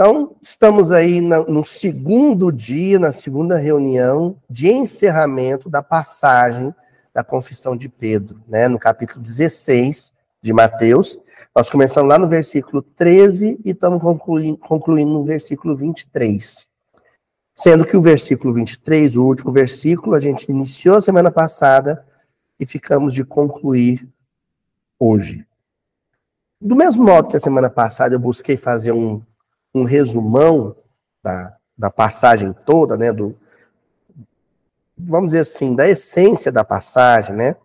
Então estamos aí no segundo dia, na segunda reunião de encerramento da passagem da confissão de Pedro, né, no capítulo 16 de Mateus. Nós começamos lá no versículo 13 e estamos concluindo, concluindo no versículo 23. Sendo que o versículo 23, o último versículo, a gente iniciou a semana passada e ficamos de concluir hoje. Do mesmo modo que a semana passada eu busquei fazer um, um resumão da, da passagem toda, né, do, vamos dizer assim, da essência da passagem, né,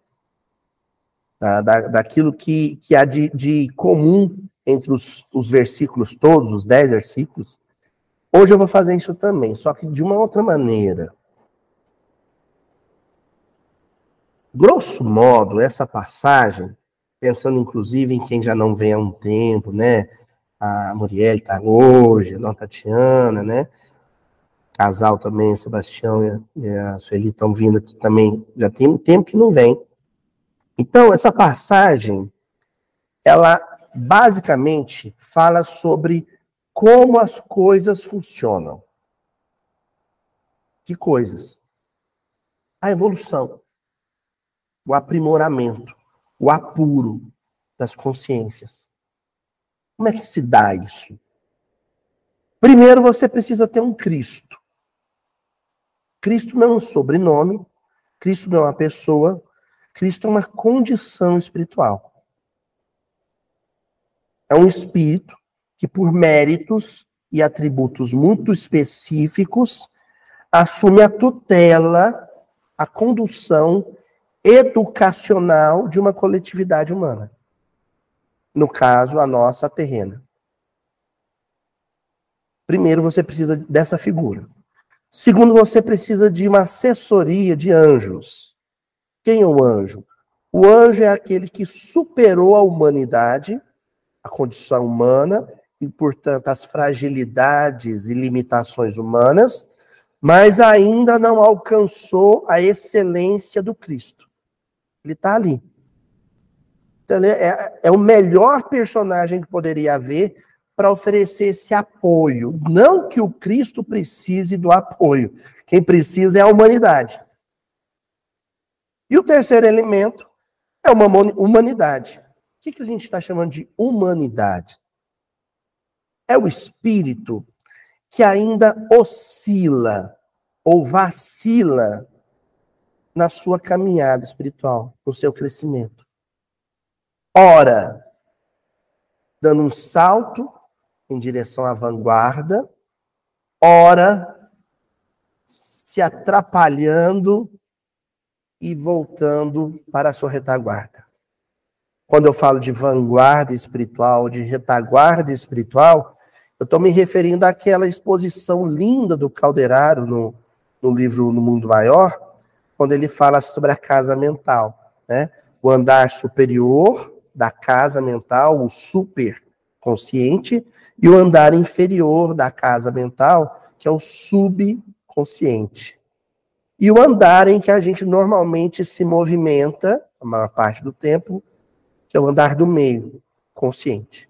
da, da, daquilo que, que há de, de comum entre os, os versículos todos, os dez versículos, hoje eu vou fazer isso também, só que de uma outra maneira. Grosso modo, essa passagem pensando inclusive em quem já não vem há um tempo, né? A Muriel está hoje, a Dona Tatiana, né? Casal também, o Sebastião e a Sueli estão vindo aqui também, já tem um tempo que não vem. Então, essa passagem, ela basicamente fala sobre como as coisas funcionam. Que coisas? A evolução, o aprimoramento o apuro das consciências. Como é que se dá isso? Primeiro você precisa ter um Cristo. Cristo não é um sobrenome, Cristo não é uma pessoa, Cristo é uma condição espiritual. É um espírito que, por méritos e atributos muito específicos, assume a tutela, a condução educacional de uma coletividade humana. No caso, a nossa terrena. Primeiro, você precisa dessa figura. Segundo, você precisa de uma assessoria de anjos. Quem é o anjo? O anjo é aquele que superou a humanidade, a condição humana, e, portanto, as fragilidades e limitações humanas, mas ainda não alcançou a excelência do Cristo. Ele está ali. Então, ele é, é o melhor personagem que poderia haver para oferecer esse apoio. Não que o Cristo precise do apoio. Quem precisa é a humanidade. E o terceiro elemento é uma humanidade. O que, que a gente está chamando de humanidade? É o espírito que ainda oscila ou vacila na sua caminhada espiritual, no seu crescimento. Ora, dando um salto em direção à vanguarda, ora, se atrapalhando e voltando para a sua retaguarda. Quando eu falo de vanguarda espiritual, de retaguarda espiritual, eu estou me referindo àquela exposição linda do Calderaro no, no livro No Mundo Maior, quando ele fala sobre a casa mental, né? O andar superior da casa mental, o superconsciente, e o andar inferior da casa mental, que é o subconsciente. E o andar em que a gente normalmente se movimenta, a maior parte do tempo, que é o andar do meio, consciente.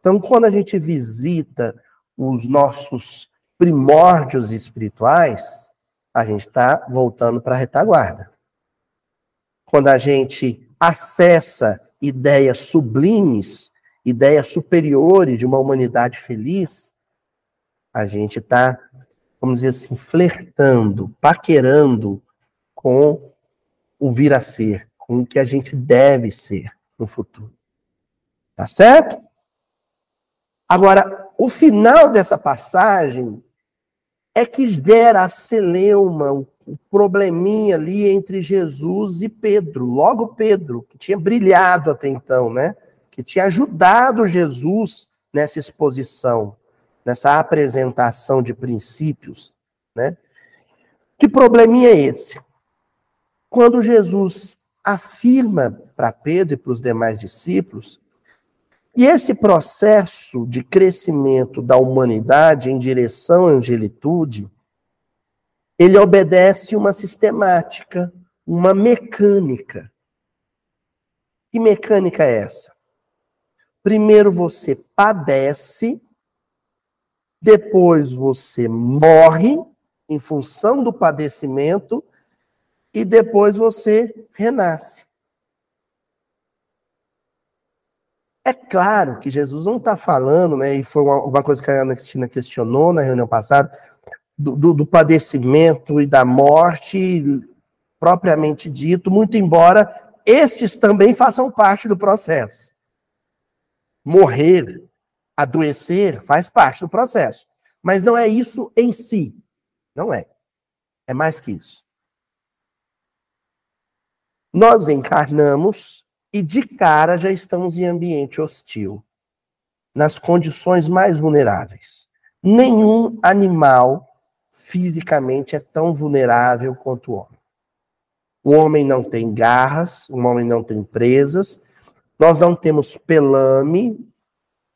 Então, quando a gente visita os nossos primórdios espirituais, a gente está voltando para a retaguarda. Quando a gente acessa ideias sublimes, ideias superiores de uma humanidade feliz, a gente está, vamos dizer assim, flertando, paquerando com o vir a ser, com o que a gente deve ser no futuro. Tá certo? Agora, o final dessa passagem é que gera a celeuma, o probleminha ali entre Jesus e Pedro. Logo Pedro, que tinha brilhado até então, né? Que tinha ajudado Jesus nessa exposição, nessa apresentação de princípios, né? Que probleminha é esse? Quando Jesus afirma para Pedro e para os demais discípulos e esse processo de crescimento da humanidade em direção à angelitude, ele obedece uma sistemática, uma mecânica. Que mecânica é essa? Primeiro você padece, depois você morre em função do padecimento e depois você renasce. É claro que Jesus não está falando, né, e foi uma, uma, coisa que a Ana Cristina questionou na reunião passada, do, do, do padecimento e da morte propriamente dito, muito embora estes também façam parte do processo. Morrer, adoecer, faz parte do processo. Mas não é isso em si. Não é. É mais que isso. Nós encarnamos e de cara já estamos em ambiente hostil, nas condições mais vulneráveis. Nenhum animal fisicamente é tão vulnerável quanto o homem. O homem não tem garras, o homem não tem presas, nós não temos pelame,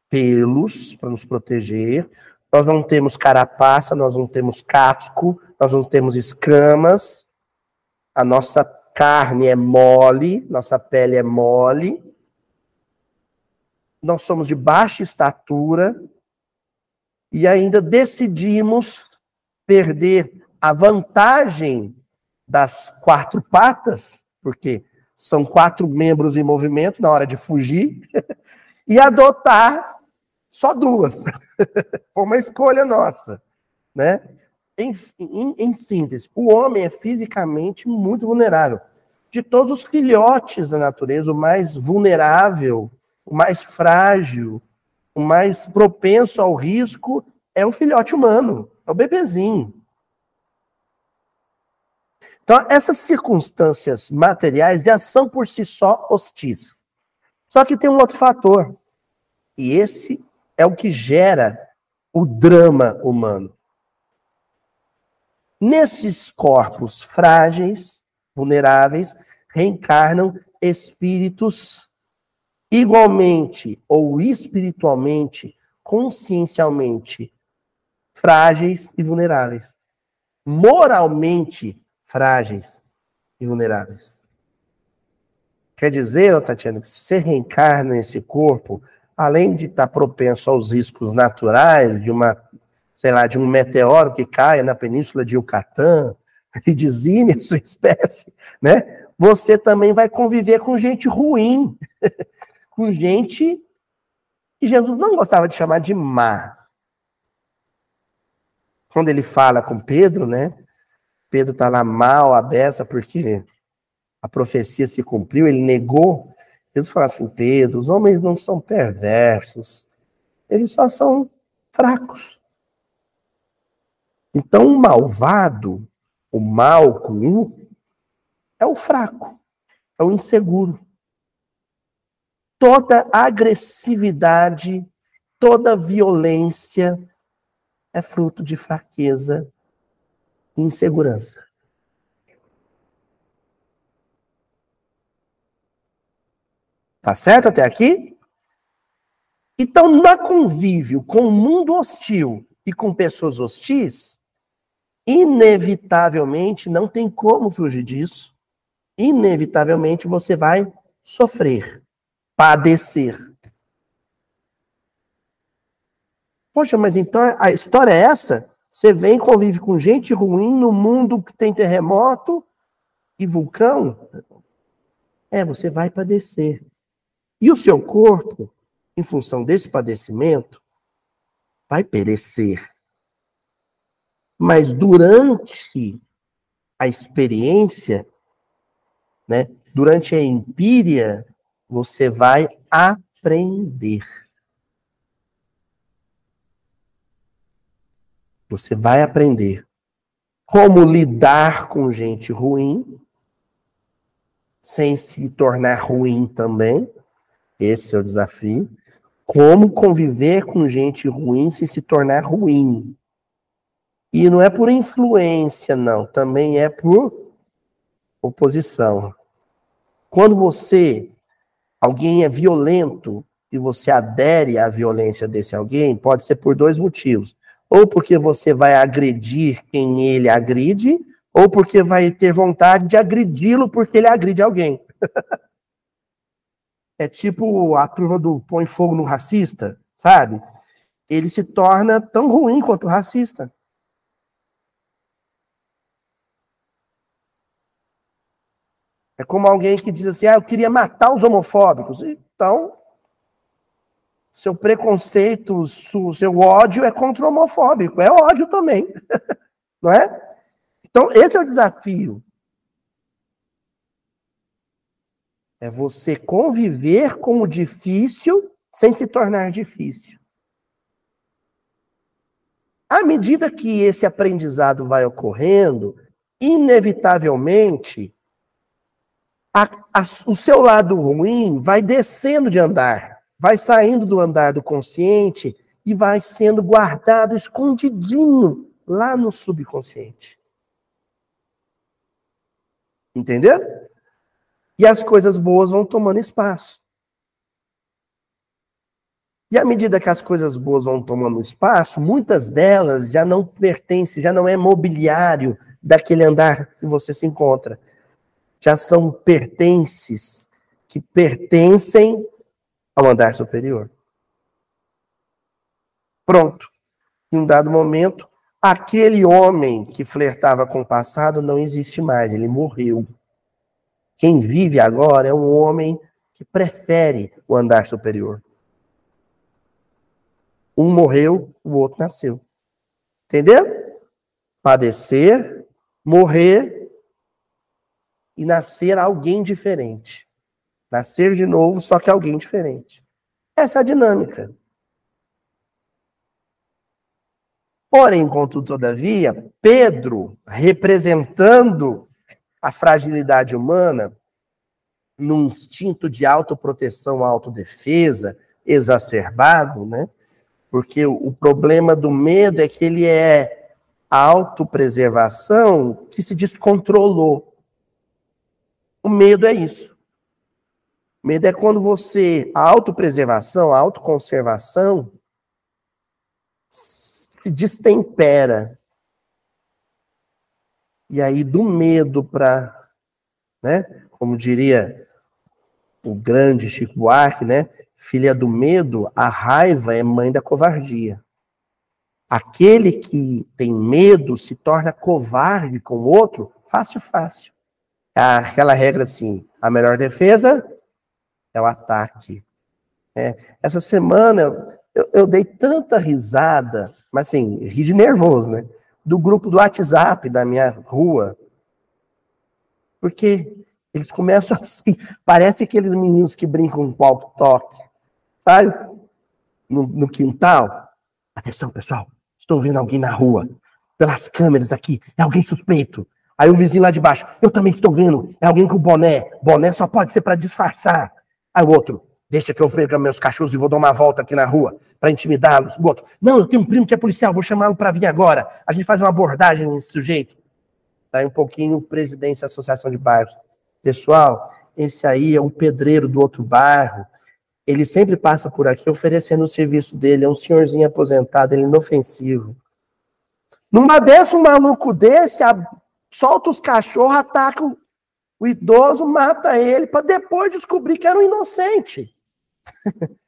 pelos para nos proteger, nós não temos carapaça, nós não temos casco, nós não temos escamas, a nossa carne é mole, nossa pele é mole, nós somos de baixa estatura e ainda decidimos perder a vantagem das quatro patas, porque são quatro membros em movimento na hora de fugir, e adotar só duas. Foi uma escolha nossa, né? Em, em, em, síntese, o homem é fisicamente muito vulnerável. De todos os filhotes da natureza, o mais vulnerável, o mais frágil, o mais propenso ao risco é o filhote humano, é o bebezinho. Então, essas circunstâncias materiais já são por si só hostis. Só que tem um outro fator. E esse é o que gera o drama humano. Nesses corpos frágeis, vulneráveis, reencarnam espíritos igualmente ou espiritualmente, consciencialmente frágeis e vulneráveis. Moralmente frágeis e vulneráveis. Quer dizer, Tatiana, que se você reencarna nesse corpo, além de estar propenso aos riscos naturais, de uma, sei lá, de um meteoro que caia na península de Yucatán e dizime a sua espécie, né? Você também vai conviver com gente ruim, com gente que Jesus não gostava de chamar de má. Quando ele fala com Pedro, né? Pedro está lá mal, a beça, porque a profecia se cumpriu, ele negou. Jesus fala assim: Pedro, os homens não são perversos, eles só são fracos. Então, o malvado, o mal com é o fraco, é o inseguro. Toda agressividade, toda violência é fruto de fraqueza e insegurança. Tá certo até aqui? Então, no convívio com o mundo hostil e com pessoas hostis, inevitavelmente, não tem como fugir disso, inevitavelmente você vai sofrer, padecer. Poxa, mas então a história é essa? Você vem, convive com gente ruim no mundo que tem terremoto e vulcão. É, você vai padecer. E o seu corpo, em função desse padecimento, vai perecer. Mas durante a experiência, né, durante a empíria, você vai aprender. Você vai aprender como lidar com gente ruim, sem se tornar ruim também. Esse é o desafio. Como conviver com gente ruim sem se tornar ruim. E não é por influência, não. Também é por oposição. Quando você, alguém é violento e você adere à violência desse alguém, pode ser por dois motivos ou porque você vai agredir quem ele agride, ou porque vai ter vontade de agredi-lo porque ele agride alguém. é tipo a turma do põe fogo no racista, sabe? Ele se torna tão ruim quanto o racista. É como alguém que diz assim: ah, eu queria matar os homofóbicos. Então, seu preconceito, seu ódio é contra o homofóbico. É ódio também. Não é? Então, esse é o desafio. É você conviver com o difícil sem se tornar difícil. À medida que esse aprendizado vai ocorrendo, inevitavelmente, a, a, o seu lado ruim vai descendo de andar, vai saindo do andar do consciente e vai sendo guardado escondidinho lá no subconsciente. Entendeu? E as coisas boas vão tomando espaço. E à medida que as coisas boas vão tomando espaço, muitas delas já não pertencem, já não é mobiliário daquele andar que você se encontra. Já são pertences que pertencem ao andar superior. Pronto. Em um dado momento, Aquele homem que flertava com o passado não existe mais, ele morreu. Quem vive agora é um homem que prefere o andar superior. Um morreu, o outro nasceu. Entendeu? Padecer, morrer e nascer alguém diferente. Nascer de novo, só que alguém diferente. Essa é a dinâmica. Porém, contudo, todavia, Pedro, representando a fragilidade humana, num instinto de autoproteção, autodefesa exacerbado, né? Porque o problema do medo é que ele é a autopreservação que se descontrolou. O medo é isso. Medo é quando você, a autopreservação, a autoconservação, se destempera. E aí, do medo para, né, como diria o grande Chico Buarque, né, filha do medo, a raiva é mãe da covardia. Aquele que tem medo se torna covarde com o outro, fácil, fácil. É aquela regra assim, a melhor defesa é o ataque. É, essa semana eu, eu dei tanta risada mas assim, ri de nervoso, né? Do grupo do WhatsApp da minha rua. Porque eles começam assim, parece aqueles meninos que brincam com o toque, sabe? No, no quintal. Atenção, pessoal, estou vendo alguém na rua. Pelas câmeras aqui, é alguém suspeito. Aí o vizinho lá de baixo, eu também estou vendo, é alguém com boné. Boné só pode ser para disfarçar. Aí o outro, Deixa que eu veja meus cachorros e vou dar uma volta aqui na rua para intimidá-los. O outro, não, eu tenho um primo que é policial, vou chamá-lo para vir agora. A gente faz uma abordagem nesse sujeito. Daí um pouquinho o presidente da Associação de Bairros. Pessoal, esse aí é um pedreiro do outro bairro. Ele sempre passa por aqui oferecendo o serviço dele. É um senhorzinho aposentado, ele é inofensivo. Numa dessa, um maluco desse, solta os cachorros, ataca o idoso, mata ele, para depois descobrir que era um inocente.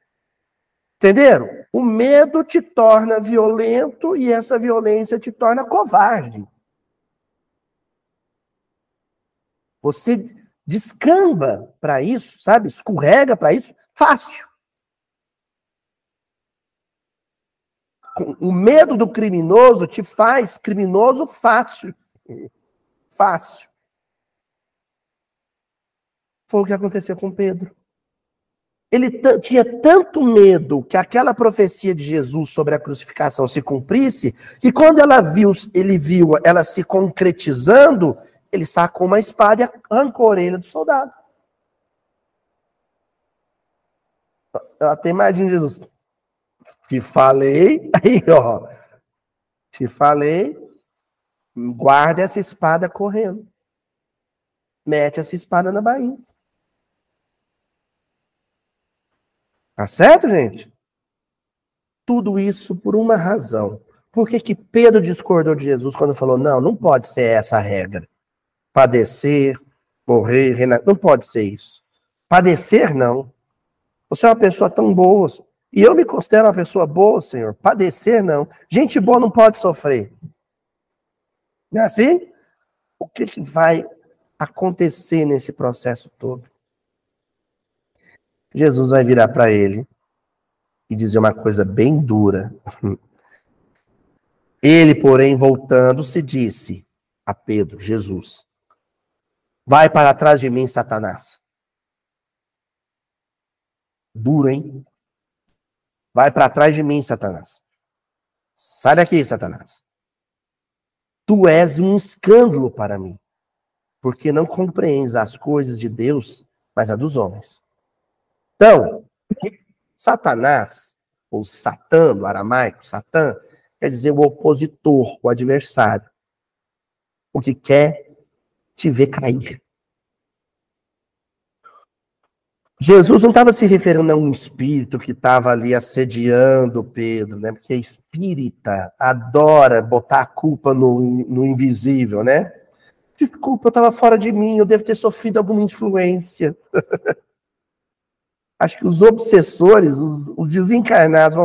Entenderam? O medo te torna violento e essa violência te torna covarde. Você descamba para isso, sabe? Escorrega para isso, fácil. O medo do criminoso te faz criminoso fácil. Fácil. Foi o que aconteceu com Pedro. Ele tinha tanto medo que aquela profecia de Jesus sobre a crucificação se cumprisse, que quando ela viu, ele viu ela se concretizando, ele sacou uma espada e arrancou a orelha do soldado. Eu até imagino Jesus. Te falei, aí, ó. Te falei, guarda essa espada correndo. Mete essa espada na bainha. Tá certo, gente? Tudo isso por uma razão. Por que, que Pedro discordou de Jesus quando falou: não, não pode ser essa a regra? Padecer, morrer, renascer. Não pode ser isso. Padecer, não. Você é uma pessoa tão boa. E eu me considero uma pessoa boa, Senhor. Padecer, não. Gente boa não pode sofrer. Não é assim? O que, que vai acontecer nesse processo todo? Jesus vai virar para ele e dizer uma coisa bem dura. Ele, porém, voltando, se disse a Pedro, Jesus: Vai para trás de mim, Satanás. Duro, hein? Vai para trás de mim, Satanás. Sai daqui, Satanás. Tu és um escândalo para mim, porque não compreendes as coisas de Deus, mas a dos homens. Então, Satanás, ou Satã, do aramaico, Satã, quer dizer o opositor, o adversário. O que quer te ver cair. Jesus não estava se referindo a um espírito que estava ali assediando Pedro, né? Porque espírita adora botar a culpa no, no invisível, né? Desculpa, eu estava fora de mim, eu devo ter sofrido alguma influência. Acho que os obsessores, os, os desencarnados,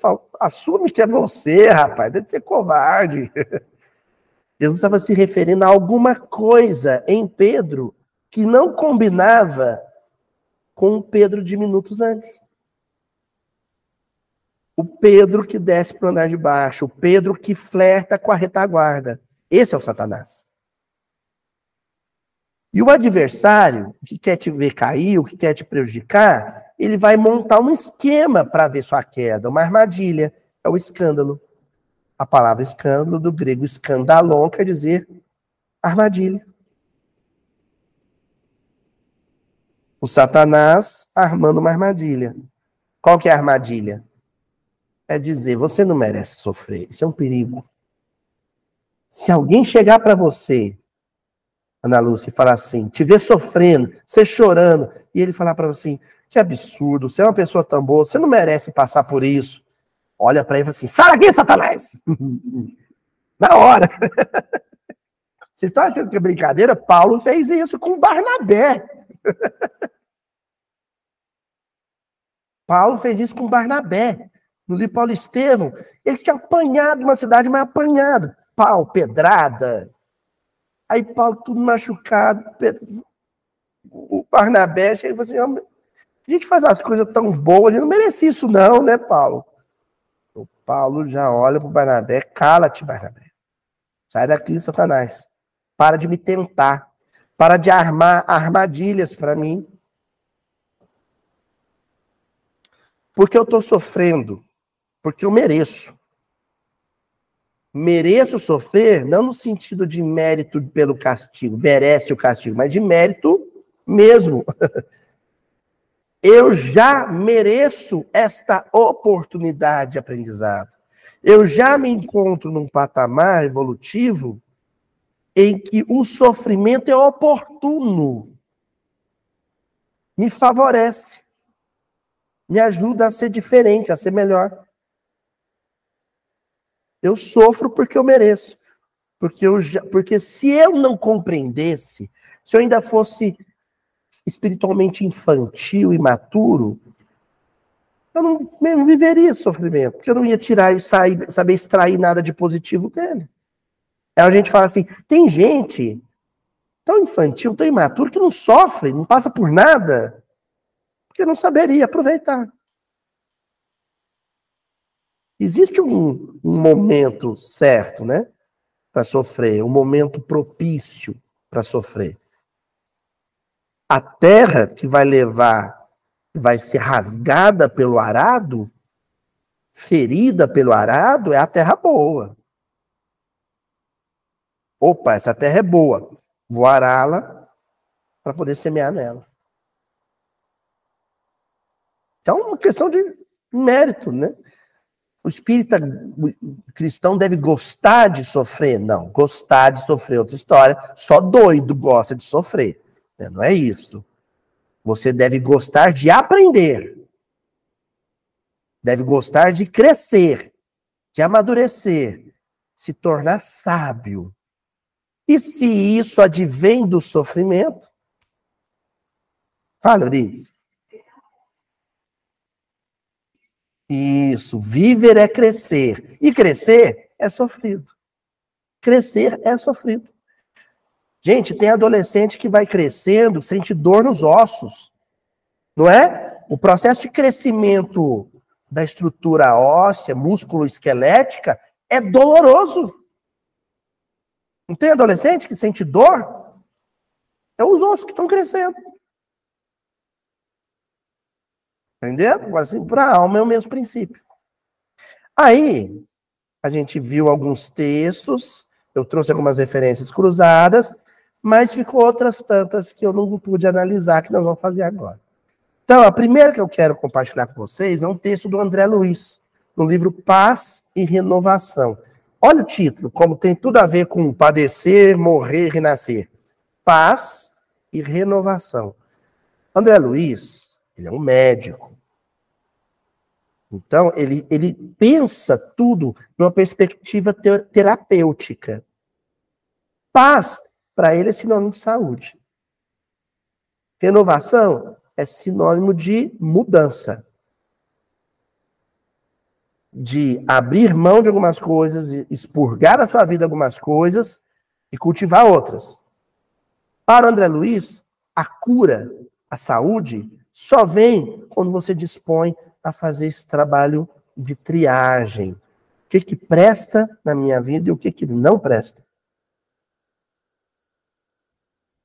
falam, assume que é você, rapaz, deve ser covarde. Jesus estava se referindo a alguma coisa em Pedro que não combinava com o Pedro de minutos antes. O Pedro que desce para o andar de baixo, o Pedro que flerta com a retaguarda. Esse é o Satanás. E o adversário, que quer te ver cair, o que quer te prejudicar, ele vai montar um esquema para ver sua queda, uma armadilha. É o escândalo. A palavra escândalo, do grego escandalon, quer dizer armadilha. O Satanás armando uma armadilha. Qual que é a armadilha? É dizer, você não merece sofrer. Isso é um perigo. Se alguém chegar para você, Ana Lúcia, e falar assim, te ver sofrendo, você chorando, e ele falar para você assim, que absurdo, você é uma pessoa tão boa, você não merece passar por isso. Olha para ele e fala assim, sai daqui, Satanás! Na hora. Vocês estão achando que é brincadeira? Paulo fez isso com Barnabé. Paulo fez isso com Barnabé. No livro Paulo Estevão, eles tinham apanhado uma cidade, mas apanhado. Pau, pedrada. Aí Paulo tudo machucado. O Barnabé chega e fala assim, a gente faz as coisas tão boas, ele não merecia isso não, né, Paulo? O Paulo já olha para o Barnabé, cala-te, Barnabé. Sai daqui, Satanás. Para de me tentar para de armar armadilhas para mim. Porque eu estou sofrendo, porque eu mereço. Mereço sofrer, não no sentido de mérito pelo castigo, merece o castigo, mas de mérito mesmo. Eu já mereço esta oportunidade de aprendizado. Eu já me encontro num patamar evolutivo em que o sofrimento é oportuno, me favorece, me ajuda a ser diferente, a ser melhor. Eu sofro porque eu mereço. Porque, eu já, porque se eu não compreendesse, se eu ainda fosse espiritualmente infantil, imaturo, eu não, eu não viveria sofrimento, porque eu não ia tirar e sair, saber extrair nada de positivo dele. Aí a gente fala assim: tem gente tão infantil, tão imaturo, que não sofre, não passa por nada, porque não saberia aproveitar. Existe um, um momento certo, né? Para sofrer, um momento propício para sofrer. A terra que vai levar, vai ser rasgada pelo arado, ferida pelo arado, é a terra boa. Opa, essa terra é boa. Vou ará-la para poder semear nela. Então, é uma questão de mérito, né? O espírita cristão deve gostar de sofrer? Não, gostar de sofrer é outra história. Só doido gosta de sofrer. Né? Não é isso. Você deve gostar de aprender. Deve gostar de crescer, de amadurecer, se tornar sábio. E se isso advém do sofrimento? Fala, Euridice. Isso, viver é crescer. E crescer é sofrido. Crescer é sofrido. Gente, tem adolescente que vai crescendo, sente dor nos ossos. Não é? O processo de crescimento da estrutura óssea, músculo-esquelética, é doloroso. Não tem adolescente que sente dor? É os ossos que estão crescendo. Entendeu? Agora, assim, para a alma é o mesmo princípio. Aí, a gente viu alguns textos, eu trouxe algumas referências cruzadas, mas ficou outras tantas que eu não pude analisar, que nós vamos fazer agora. Então, a primeira que eu quero compartilhar com vocês é um texto do André Luiz, no livro Paz e Renovação. Olha o título, como tem tudo a ver com padecer, morrer, renascer. Paz e renovação. André Luiz, ele é um médico. Então, ele, ele pensa tudo numa perspectiva terapêutica. Paz, para ele, é sinônimo de saúde. Renovação é sinônimo de mudança de abrir mão de algumas coisas, expurgar a sua vida algumas coisas e cultivar outras. Para André Luiz, a cura, a saúde, só vem quando você dispõe a fazer esse trabalho de triagem. O que, que presta na minha vida e o que, que não presta.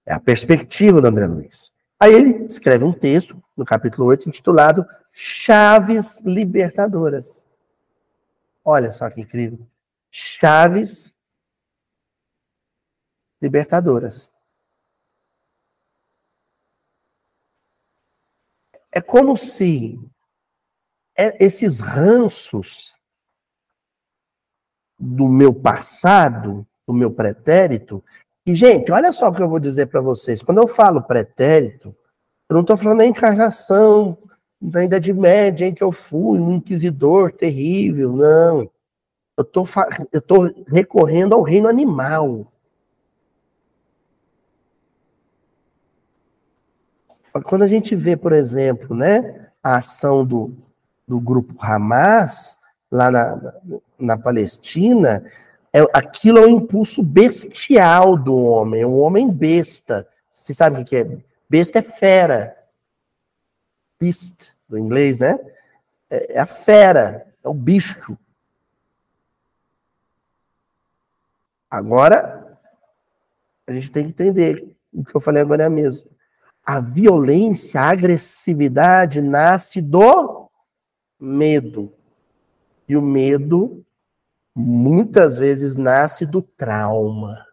É a perspectiva do André Luiz. Aí ele escreve um texto, no capítulo 8, intitulado Chaves Libertadoras. Olha só que incrível. Chaves libertadoras. É como se esses ranços do meu passado, do meu pretérito, e gente, olha só o que eu vou dizer para vocês. Quando eu falo pretérito, eu não estou falando da encarnação da Idade Média, em que eu fui um inquisidor terrível, não. Eu tô, estou recorrendo ao reino animal. Quando a gente vê, por exemplo, né, a ação do, do grupo Hamas, lá na, na Palestina, é, aquilo é um impulso bestial do homem, é um homem besta. Você sabe o que é? Besta é fera. Beast do inglês, né? É, é a fera, é o bicho. Agora, a gente tem que entender o que eu falei agora é a mesma. A violência, a agressividade nasce do medo. E o medo, muitas vezes, nasce do trauma.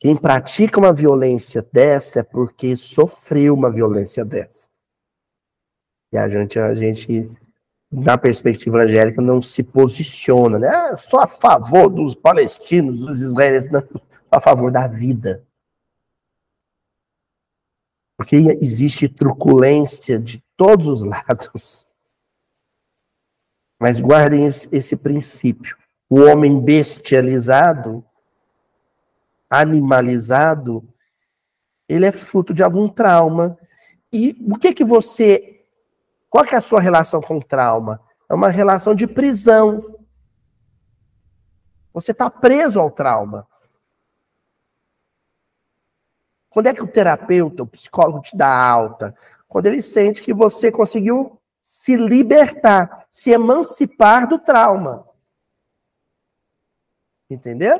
Quem pratica uma violência dessa é porque sofreu uma violência dessa. E a gente, a gente na perspectiva evangélica, não se posiciona, né? Ah, só a favor dos palestinos, dos israelenses, não, a favor da vida. Porque existe truculência de todos os lados. Mas guardem esse, esse princípio. O homem bestializado animalizado, ele é fruto de algum trauma. E o que que você. Qual que é a sua relação com o trauma? É uma relação de prisão. Você está preso ao trauma. Quando é que o terapeuta, o psicólogo te dá alta? Quando ele sente que você conseguiu se libertar, se emancipar do trauma. Entendeu?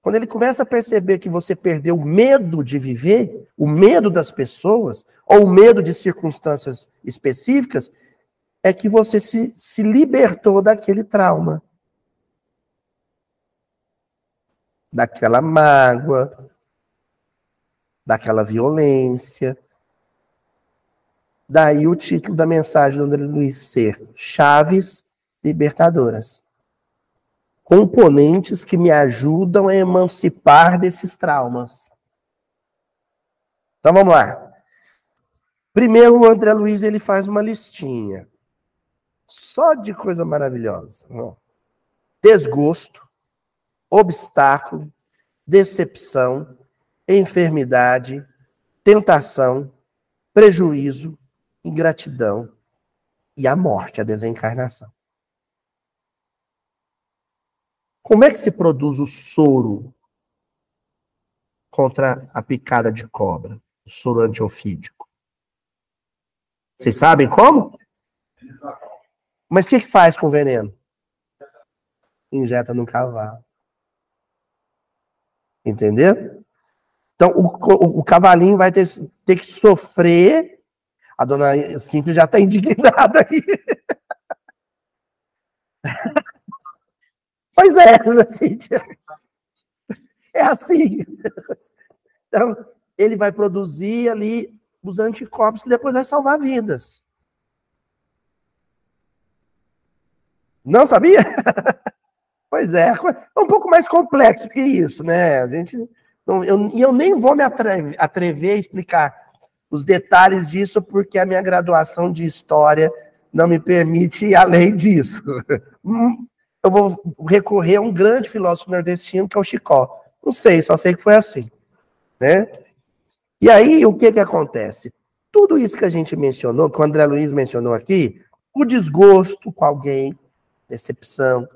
Quando ele começa a perceber que você perdeu o medo de viver, o medo das pessoas, ou o medo de circunstâncias específicas, é que você se, se libertou daquele trauma. Daquela mágoa, daquela violência. Daí o título da mensagem do André Luiz ser Chaves Libertadoras componentes que me ajudam a emancipar desses traumas. Então vamos lá. Primeiro, o André Luiz ele faz uma listinha. Só de coisa maravilhosa. Desgosto, obstáculo, decepção, enfermidade, tentação, prejuízo, ingratidão e a morte, a desencarnação. Como é que se produz o soro contra a picada de cobra, o soro antiofídico? Vocês sabem como? Mas o que, que faz com o veneno? Injeta no cavalo. Entendeu? Então, o, o, o cavalinho vai ter, ter que sofrer. A dona Cíntia já está indignada aí. pois é, dona Cíntia. É assim. Então, ele vai produzir ali os anticorpos que depois vai salvar vidas. Não sabia? pois é, é um pouco mais complexo que isso, né? A gente não, eu, eu nem vou me atrever, atrever a explicar os detalhes disso, porque a minha graduação de história não me permite ir além disso. Hum, eu vou recorrer a um grande filósofo nordestino, que é o Chicó. Não sei, só sei que foi assim. Né? E aí, o que, que acontece? Tudo isso que a gente mencionou, que o André Luiz mencionou aqui, o desgosto com alguém, decepção,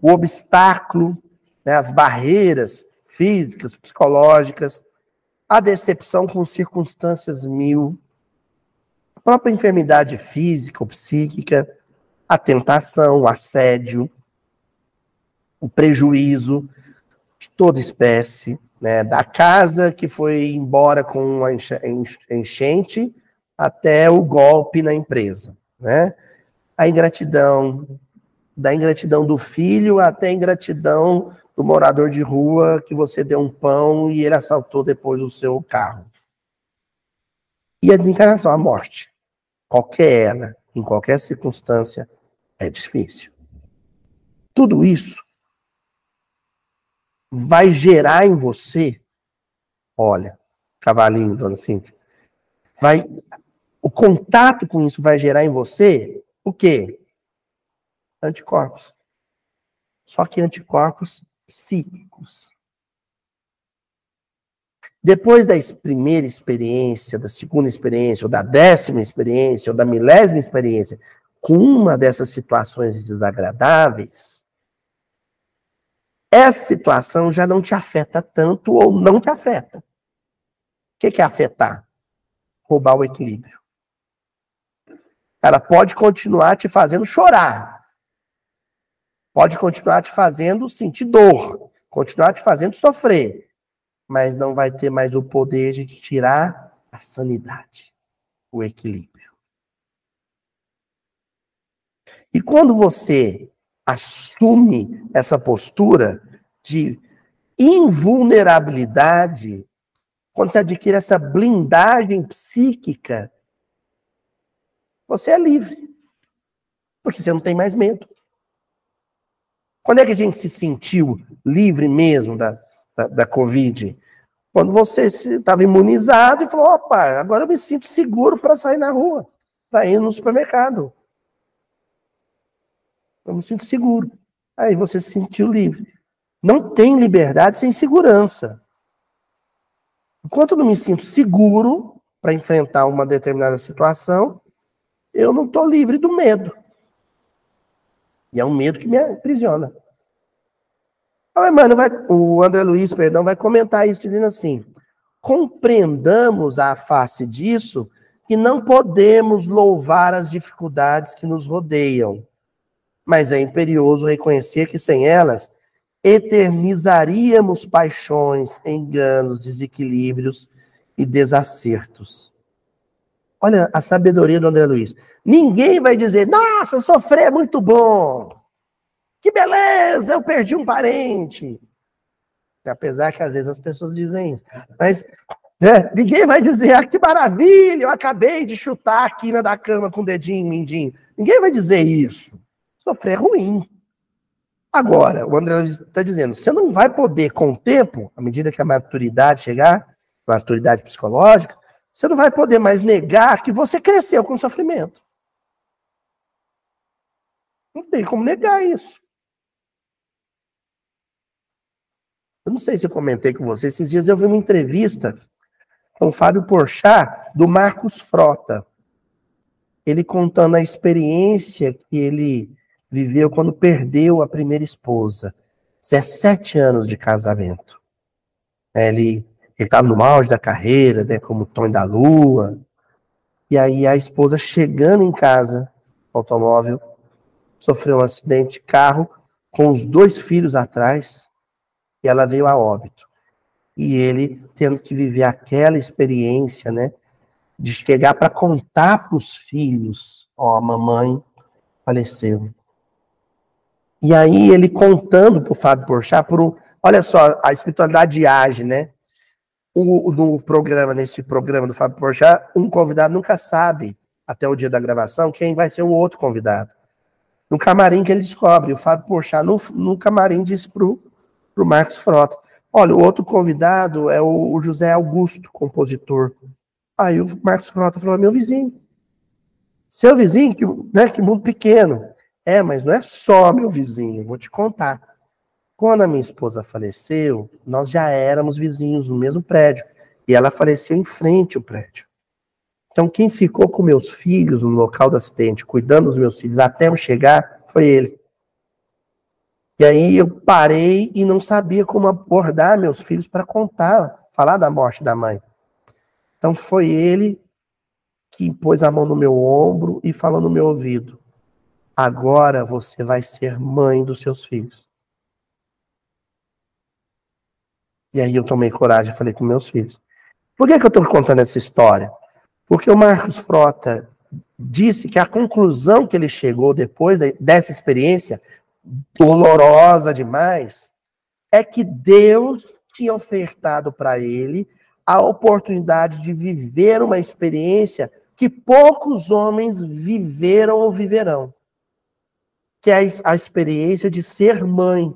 o obstáculo, né, as barreiras físicas, psicológicas, a decepção com circunstâncias mil, a própria enfermidade física ou psíquica, a tentação, o assédio, o prejuízo de toda espécie, né, da casa que foi embora com uma enchente até o golpe na empresa, né? A ingratidão, da ingratidão do filho até a ingratidão do morador de rua que você deu um pão e ele assaltou depois o seu carro. E a desencarnação, a morte, qualquer ela, em qualquer circunstância, é difícil. Tudo isso vai gerar em você, olha, cavalinho, dona Cintia, vai, o contato com isso vai gerar em você o quê? Anticorpos. Só que anticorpos psíquicos. Depois da primeira experiência, da segunda experiência, ou da décima experiência, ou da milésima experiência, com uma dessas situações desagradáveis, essa situação já não te afeta tanto ou não te afeta. O que é afetar? Roubar o equilíbrio. Ela pode continuar te fazendo chorar, Pode continuar te fazendo sentir dor, continuar te fazendo sofrer, mas não vai ter mais o poder de te tirar a sanidade, o equilíbrio. E quando você assume essa postura de invulnerabilidade, quando você adquire essa blindagem psíquica, você é livre. Porque você não tem mais medo. Quando é que a gente se sentiu livre mesmo da, da, da Covid? Quando você estava imunizado e falou: opa, agora eu me sinto seguro para sair na rua, para ir no supermercado. Eu me sinto seguro. Aí você se sentiu livre. Não tem liberdade sem segurança. Enquanto eu não me sinto seguro para enfrentar uma determinada situação, eu não estou livre do medo. E é um medo que me aprisiona. O Emmanuel vai, o André Luiz, perdão, vai comentar isso dizendo assim: compreendamos a face disso que não podemos louvar as dificuldades que nos rodeiam, mas é imperioso reconhecer que sem elas eternizaríamos paixões, enganos, desequilíbrios e desacertos. Olha a sabedoria do André Luiz. Ninguém vai dizer, nossa, sofrer é muito bom. Que beleza, eu perdi um parente. Apesar que às vezes as pessoas dizem. Mas né, ninguém vai dizer, ah, que maravilha, eu acabei de chutar a quina da cama com o dedinho mindinho. Ninguém vai dizer isso. Sofrer é ruim. Agora, o André está dizendo, você não vai poder, com o tempo, à medida que a maturidade chegar, maturidade psicológica, você não vai poder mais negar que você cresceu com sofrimento. Não tem como negar isso. Eu não sei se eu comentei com você, esses dias eu vi uma entrevista com o Fábio Porchat, do Marcos Frota. Ele contando a experiência que ele viveu quando perdeu a primeira esposa. 17 anos de casamento. Ele estava no auge da carreira, né, como Tom da Lua. E aí a esposa chegando em casa, automóvel, sofreu um acidente de carro com os dois filhos atrás e ela veio a óbito. E ele tendo que viver aquela experiência, né, de chegar para contar para os filhos, ó, a mamãe faleceu. E aí ele contando para o Fábio Porchat, por um, olha só, a espiritualidade age, né? O, no programa, nesse programa do Fábio Porchat, um convidado nunca sabe, até o dia da gravação, quem vai ser o outro convidado. No camarim que ele descobre, o Fábio Porchat, no, no camarim, disse para o Marcos Frota, olha, o outro convidado é o, o José Augusto, compositor. Aí o Marcos Frota falou, meu vizinho. Seu vizinho, que, né, que mundo pequeno. É, mas não é só meu vizinho, vou te contar. Quando a minha esposa faleceu, nós já éramos vizinhos no mesmo prédio. E ela faleceu em frente ao prédio. Então, quem ficou com meus filhos no local do acidente, cuidando dos meus filhos até eu chegar, foi ele. E aí eu parei e não sabia como abordar meus filhos para contar, falar da morte da mãe. Então foi ele que pôs a mão no meu ombro e falou no meu ouvido: Agora você vai ser mãe dos seus filhos. E aí eu tomei coragem e falei com meus filhos. Por que, que eu estou contando essa história? Porque o Marcos Frota disse que a conclusão que ele chegou depois dessa experiência, dolorosa demais, é que Deus tinha ofertado para ele a oportunidade de viver uma experiência que poucos homens viveram ou viverão que é a experiência de ser mãe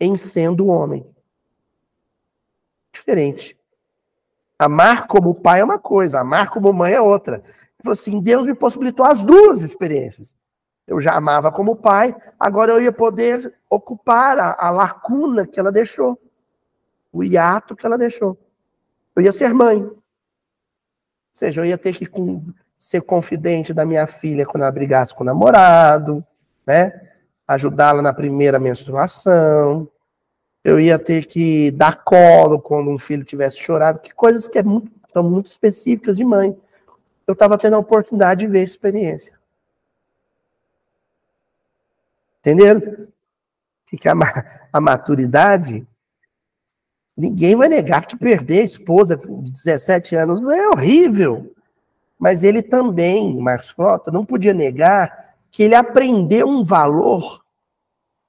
em sendo homem. Diferente. Amar como pai é uma coisa, amar como mãe é outra. Ele falou assim: Deus me possibilitou as duas experiências. Eu já amava como pai, agora eu ia poder ocupar a, a lacuna que ela deixou, o hiato que ela deixou. Eu ia ser mãe. Ou seja, eu ia ter que ser confidente da minha filha quando ela brigasse com o namorado, né? Ajudá-la na primeira menstruação. Eu ia ter que dar colo quando um filho tivesse chorado, que coisas que é muito, são muito específicas de mãe. Eu estava tendo a oportunidade de ver a experiência. Entenderam? Que a, a maturidade, ninguém vai negar que perder a esposa de 17 anos é horrível. Mas ele também, Marcos Frota, não podia negar que ele aprendeu um valor,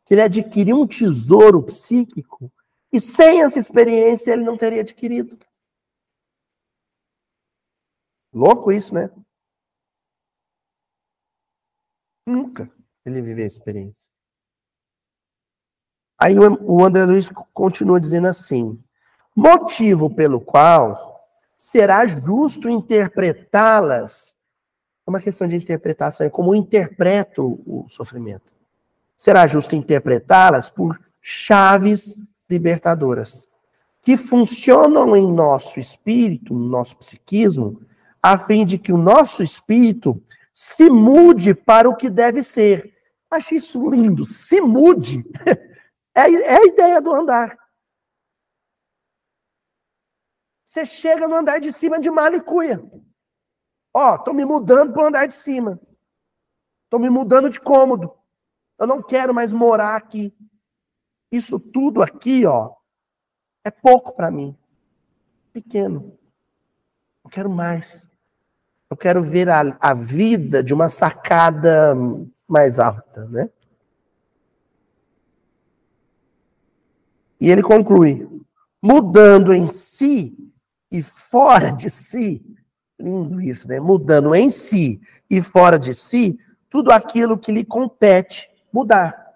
que ele adquiriu um tesouro psíquico, e sem essa experiência ele não teria adquirido. Louco isso, né? Nunca ele viveu a experiência. Aí o André Luiz continua dizendo assim: motivo pelo qual será justo interpretá-las. É uma questão de interpretação, é como eu interpreto o sofrimento. Será justo interpretá-las por chaves libertadoras, que funcionam em nosso espírito, no nosso psiquismo, a fim de que o nosso espírito se mude para o que deve ser. Achei isso lindo. Se mude. É, é a ideia do andar. Você chega no andar de cima de malicuia. Ó, tô me mudando para o andar de cima. Tô me mudando de cômodo. Eu não quero mais morar aqui. Isso tudo aqui, ó, é pouco para mim. Pequeno. Eu quero mais. Eu quero ver a, a vida de uma sacada mais alta, né? E ele conclui: mudando em si e fora de si, lindo isso, né? Mudando em si e fora de si, tudo aquilo que lhe compete mudar.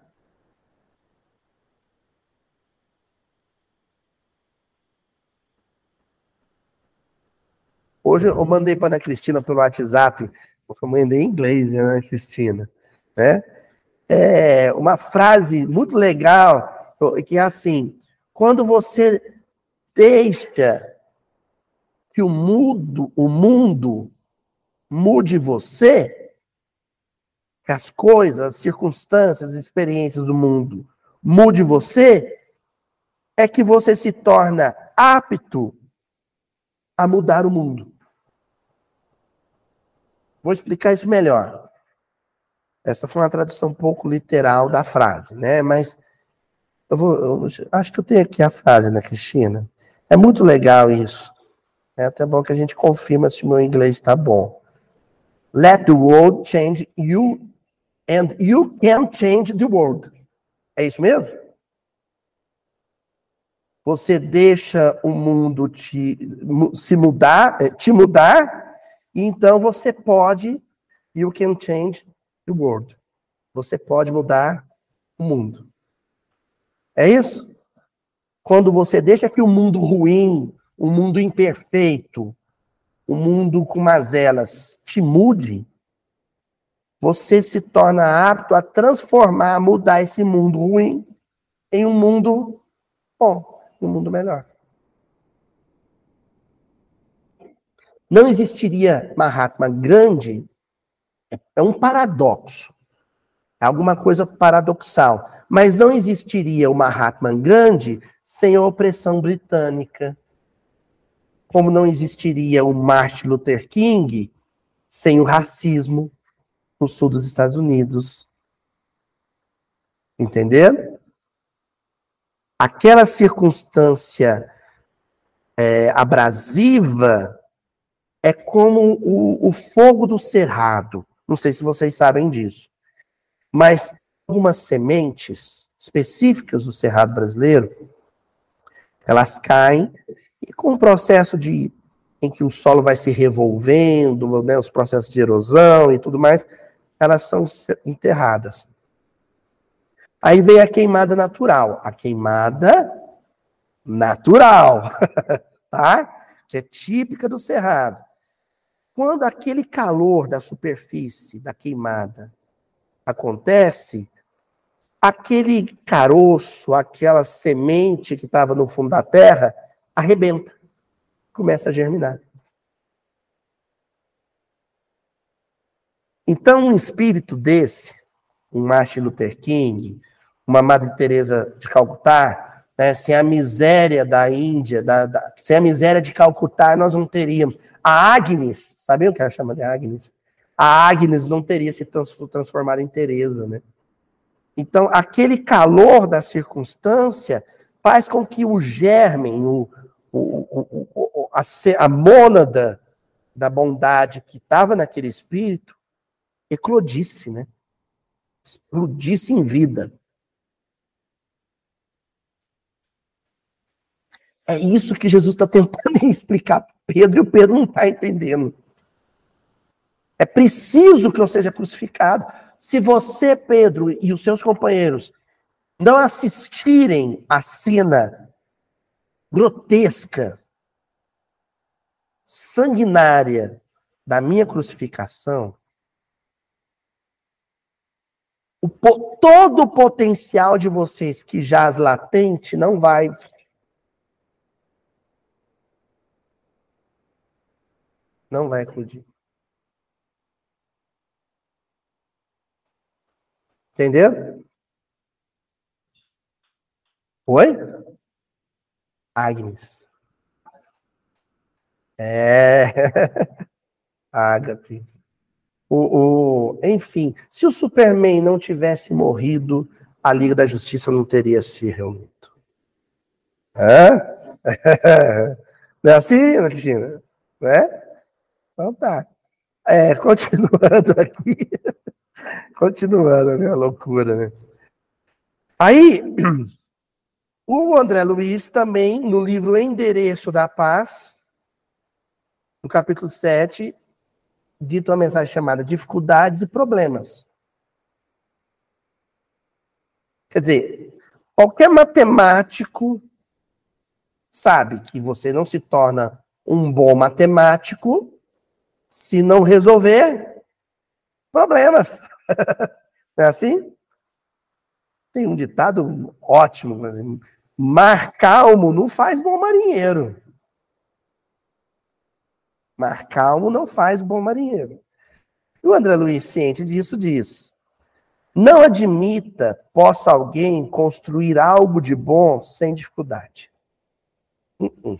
Hoje eu mandei para a Cristina pelo WhatsApp, porque eu mandei em inglês, né, Cristina? Né? É uma frase muito legal, que é assim: quando você deixa que o mundo, o mundo mude você, que as coisas, as circunstâncias, as experiências do mundo mude você, é que você se torna apto a mudar o mundo. Vou explicar isso melhor. Essa foi uma tradução um pouco literal da frase, né? Mas eu vou, eu, acho que eu tenho aqui a frase, né, Cristina? É muito legal isso. É até bom que a gente confirma se o meu inglês está bom. Let the world change you and you can change the world. É isso mesmo? Você deixa o mundo te, se mudar, eh, te mudar, e então você pode, you can change the world. Você pode mudar o mundo. É isso? Quando você deixa que o mundo ruim, o mundo imperfeito, o mundo com mazelas te mude, você se torna apto a transformar, mudar esse mundo ruim em um mundo bom, um mundo melhor. Não existiria Mahatma Gandhi, é um paradoxo, é alguma coisa paradoxal, mas não existiria o Mahatma Gandhi sem a opressão britânica, como não existiria o Martin Luther King sem o racismo no sul dos Estados Unidos. Entender? Aquela circunstância é, abrasiva é como o, o fogo do cerrado. Não sei se vocês sabem disso. Mas algumas sementes específicas do cerrado brasileiro, elas caem e com o processo de em que o solo vai se revolvendo, né, os processos de erosão e tudo mais, elas são enterradas. Aí vem a queimada natural. A queimada natural, tá? Que é típica do cerrado. Quando aquele calor da superfície da queimada acontece, aquele caroço, aquela semente que estava no fundo da terra, arrebenta, começa a germinar. Então, um espírito desse, um Martin Luther King, uma Madre Teresa de Calcutá, né, sem a miséria da Índia, da, da, sem a miséria de Calcutá, nós não teríamos. A Agnes, sabiam o que ela chama de Agnes? A Agnes não teria se transformado em Teresa, né? Então, aquele calor da circunstância faz com que o germe, o, o, o, a, a mônada da bondade que estava naquele espírito eclodisse, né? Explodisse em vida. É isso que Jesus está tentando explicar para Pedro e o Pedro não está entendendo. É preciso que eu seja crucificado. Se você, Pedro, e os seus companheiros não assistirem à cena grotesca, sanguinária da minha crucificação, o, todo o potencial de vocês que jaz latente não vai. Não vai eclodir. Entendeu? Oi? Agnes. É. Ágape. O, o, enfim, se o Superman não tivesse morrido, a Liga da Justiça não teria se reunido. Hã? Não é assim, Ana Cristina? Não é? Então tá. É, continuando aqui. Continuando a minha loucura, né? Aí, o André Luiz também, no livro Endereço da Paz, no capítulo 7, dito uma mensagem chamada Dificuldades e Problemas. Quer dizer, qualquer matemático sabe que você não se torna um bom matemático se não resolver problemas. Não é assim? Tem um ditado ótimo, mas mar calmo não faz bom marinheiro. Mar calmo não faz bom marinheiro. E o André Luiz, ciente disso, diz: Não admita possa alguém construir algo de bom sem dificuldade. Uh -uh.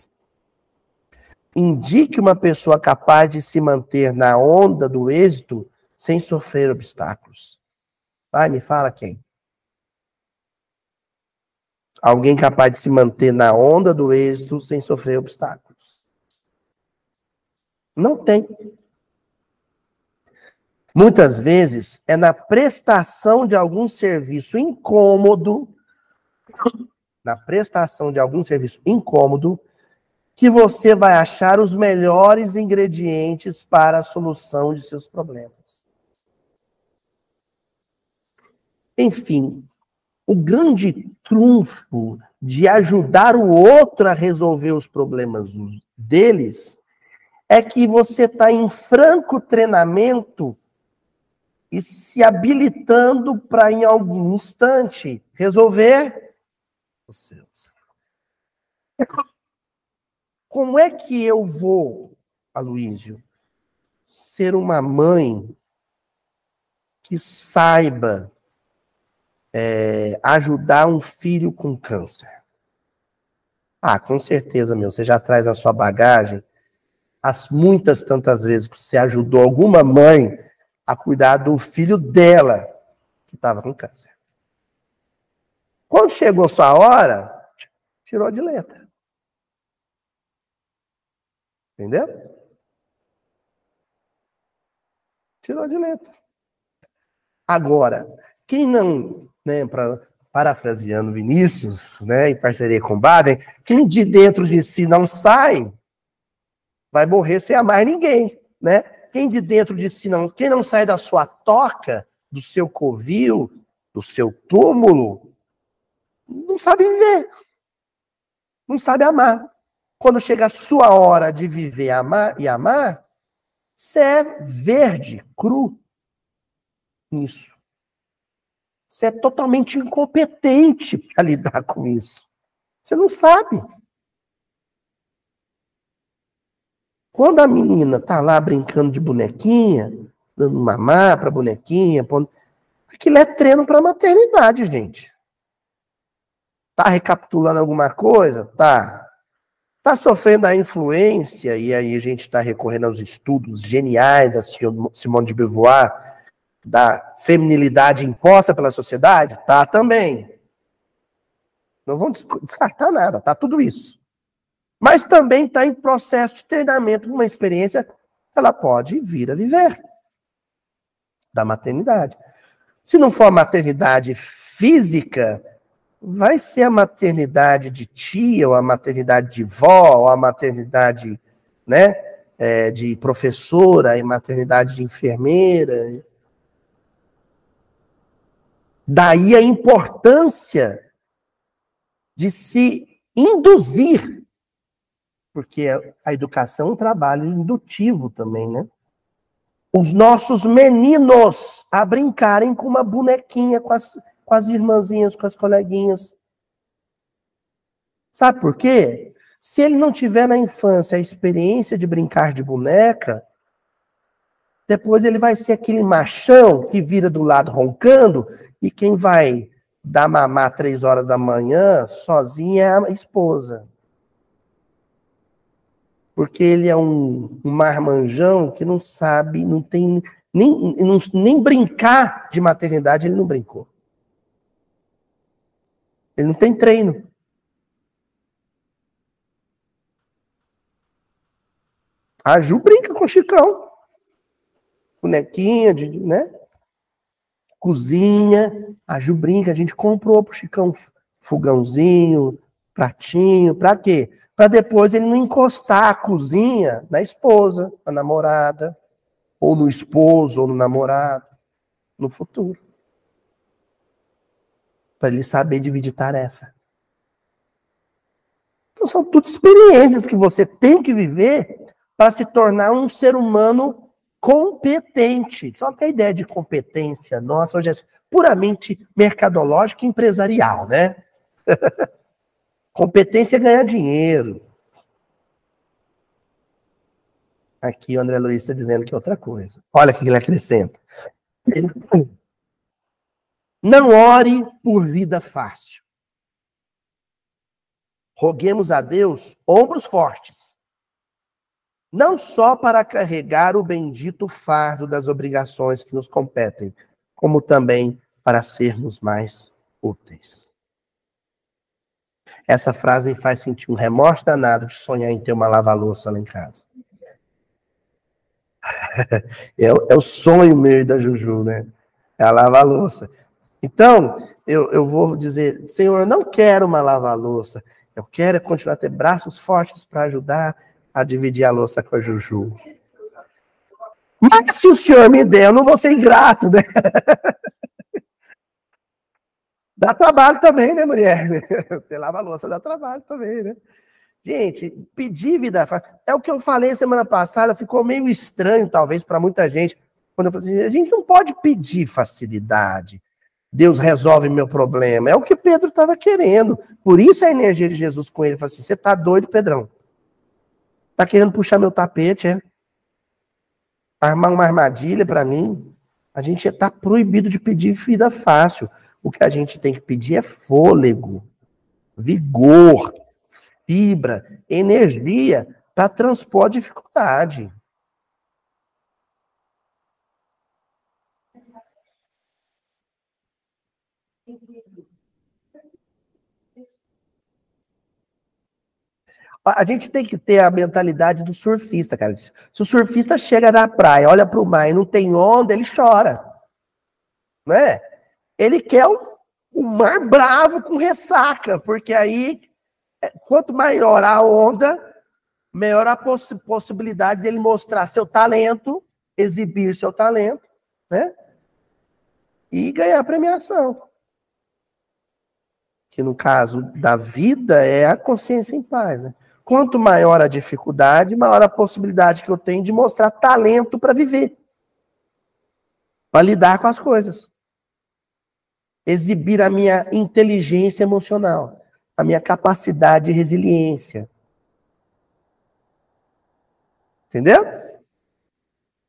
Indique uma pessoa capaz de se manter na onda do êxito sem sofrer obstáculos. Vai, me fala quem. Alguém capaz de se manter na onda do êxito sem sofrer obstáculos. Não tem. Muitas vezes é na prestação de algum serviço incômodo, na prestação de algum serviço incômodo, que você vai achar os melhores ingredientes para a solução de seus problemas. Enfim, o grande trunfo de ajudar o outro a resolver os problemas deles é que você está em franco treinamento e se habilitando para, em algum instante, resolver os seus. Como é que eu vou, Aloísio, ser uma mãe que saiba é, ajudar um filho com câncer? Ah, com certeza, meu. Você já traz a sua bagagem as muitas tantas vezes que você ajudou alguma mãe a cuidar do filho dela que estava com câncer. Quando chegou sua hora, tirou de letra. Entendeu? Tirou de letra. Agora, quem não né, pra, parafraseando Vinícius, né, em parceria com Baden, quem de dentro de si não sai, vai morrer sem amar ninguém, né? Quem de dentro de si não, quem não sai da sua toca, do seu covil, do seu túmulo, não sabe viver. Não sabe amar. Quando chega a sua hora de viver amar e amar, você é verde, cru nisso. Você é totalmente incompetente para lidar com isso. Você não sabe. Quando a menina tá lá brincando de bonequinha, dando mamar para bonequinha, pondo... aquilo é treino para maternidade, gente. Tá recapitulando alguma coisa? Tá. Tá sofrendo a influência, e aí a gente está recorrendo aos estudos geniais da Simone de Beauvoir, da feminilidade imposta pela sociedade? Tá também. Não vamos descartar nada, tá tudo isso. Mas também está em processo de treinamento, uma experiência ela pode vir a viver da maternidade. Se não for a maternidade física, vai ser a maternidade de tia, ou a maternidade de vó, ou a maternidade né, é, de professora, e maternidade de enfermeira, Daí a importância de se induzir, porque a educação é um trabalho indutivo também, né? Os nossos meninos a brincarem com uma bonequinha, com as, com as irmãzinhas, com as coleguinhas. Sabe por quê? Se ele não tiver na infância a experiência de brincar de boneca, depois ele vai ser aquele machão que vira do lado roncando e quem vai dar mamar três horas da manhã sozinha é a esposa. Porque ele é um, marmanjão que não sabe, não tem nem, não, nem brincar de maternidade ele não brincou. Ele não tem treino. A Ju brinca com o Chicão. Bonequinha, de, né? cozinha. A Ju brinca, a gente comprou pro Chicão fogãozinho, pratinho, para quê? Para depois ele não encostar a cozinha na esposa, na namorada, ou no esposo, ou no namorado, no futuro. Para ele saber dividir tarefa. Então são tudo experiências que você tem que viver para se tornar um ser humano competente. Só que a ideia de competência nossa hoje é puramente mercadológica e empresarial, né? competência é ganhar dinheiro. Aqui o André Luiz está dizendo que é outra coisa. Olha o que ele acrescenta. Não ore por vida fácil. Roguemos a Deus ombros fortes, não só para carregar o bendito fardo das obrigações que nos competem, como também para sermos mais úteis. Essa frase me faz sentir um remorso danado de sonhar em ter uma lava-louça lá em casa. é, é, o sonho meu e da Juju, né? É a lava-louça. Então, eu, eu vou dizer, Senhor, eu não quero uma lava-louça. Eu quero continuar a ter braços fortes para ajudar a dividir a louça com a Juju. Mas se o senhor me der, eu não vou ser ingrato, né? dá trabalho também, né, mulher? Ter lava-louça dá trabalho também, né? Gente, pedir vida é o que eu falei semana passada, ficou meio estranho, talvez, para muita gente, quando eu falei assim: a gente não pode pedir facilidade. Deus resolve meu problema. É o que Pedro estava querendo. Por isso a energia de Jesus com ele. Ele assim: você está doido, Pedrão? Está querendo puxar meu tapete, é? Armar uma armadilha para mim? A gente está proibido de pedir vida fácil. O que a gente tem que pedir é fôlego, vigor, fibra, energia para transpor a dificuldade. A gente tem que ter a mentalidade do surfista, cara. Se o surfista chega na praia, olha para o mar e não tem onda, ele chora. Não é? Ele quer o, mar bravo com ressaca, porque aí, é, quanto maior a onda, maior a poss possibilidade dele mostrar seu talento, exibir seu talento, né? E ganhar premiação que no caso da vida é a consciência em paz. Né? Quanto maior a dificuldade, maior a possibilidade que eu tenho de mostrar talento para viver, para lidar com as coisas. Exibir a minha inteligência emocional, a minha capacidade de resiliência. Entendeu?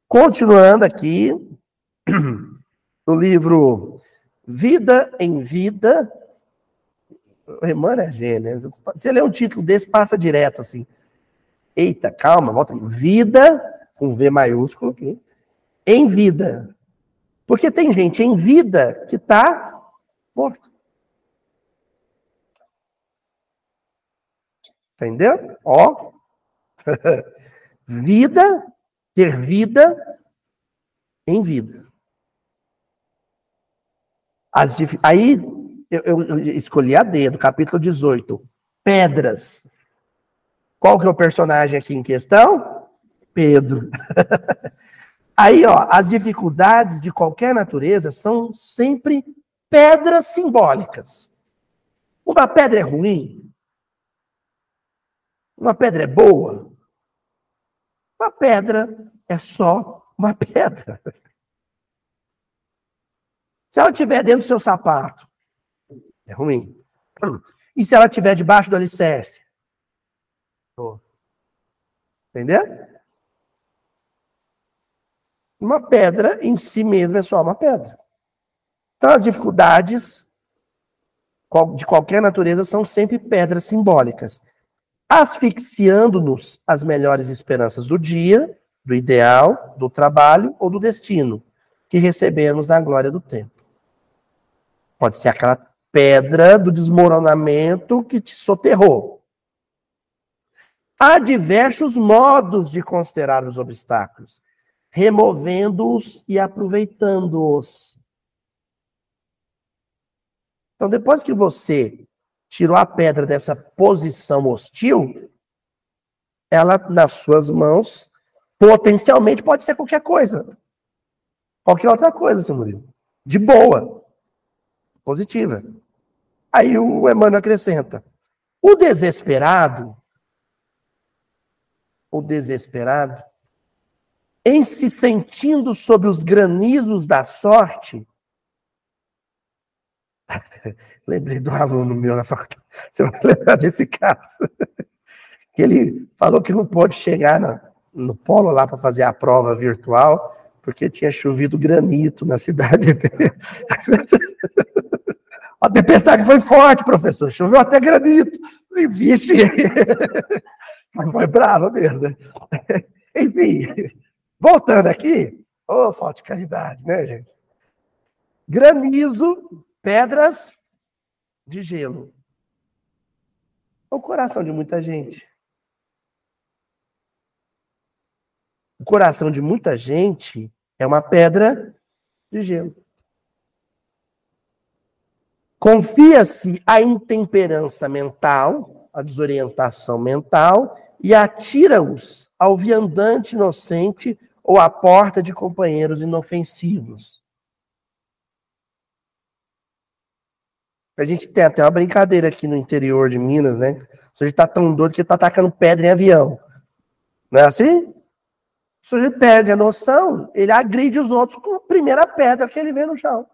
Continuando aqui, no livro Vida em Vida, Emmanuel é gênio. Né? Se é um título desse, passa direto assim. Eita, calma, volta. Vida, com V maiúsculo aqui, em vida. Porque tem gente em vida que está morto. Entendeu? Ó. vida, ter vida em vida. As, aí eu, eu, escolhi a D, do capítulo 18. Pedras. Qual que é o personagem aqui em questão? Pedro. Aí, ó, as dificuldades de qualquer natureza são sempre pedras simbólicas. Uma pedra é ruim? Uma pedra é boa? Uma pedra é só uma pedra. Se ela estiver dentro do seu sapato, é ruim. E se ela estiver debaixo do alicerce? Entendeu? Uma pedra em si mesma é só uma pedra. Então, as dificuldades de qualquer natureza são sempre pedras simbólicas, asfixiando-nos as melhores esperanças do dia, do ideal, do trabalho ou do destino que recebemos na glória do tempo. Pode ser aquela pedra do desmoronamento que te soterrou. Há diversos modos de considerar os obstáculos, removendo-os e aproveitando-os. Então, depois que você tirou a pedra dessa posição hostil, ela nas suas mãos potencialmente pode ser qualquer coisa. Qualquer outra coisa, seu Murilo. De boa. Positiva. Aí o Emmanuel acrescenta: o desesperado, o desesperado, em se sentindo sob os granidos da sorte, lembrei do aluno meu na faculdade, você vai lembrar desse caso, que ele falou que não pode chegar na, no polo lá para fazer a prova virtual, porque tinha chovido granito na cidade. a tempestade foi forte, professor. Choveu até granito. E vixe. Mas foi brava mesmo. Né? Enfim, voltando aqui. Ô, oh, falta de caridade, né, gente? Granizo, pedras de gelo. É o coração de muita gente. O coração de muita gente é uma pedra de gelo. Confia-se a intemperança mental, a desorientação mental, e atira-os ao viandante inocente ou à porta de companheiros inofensivos. A gente tem até uma brincadeira aqui no interior de Minas, né? O sujeito tá tão doido que tá atacando pedra em avião. Não é assim? O sujeito perde a noção, ele agride os outros com a primeira pedra que ele vê no chão.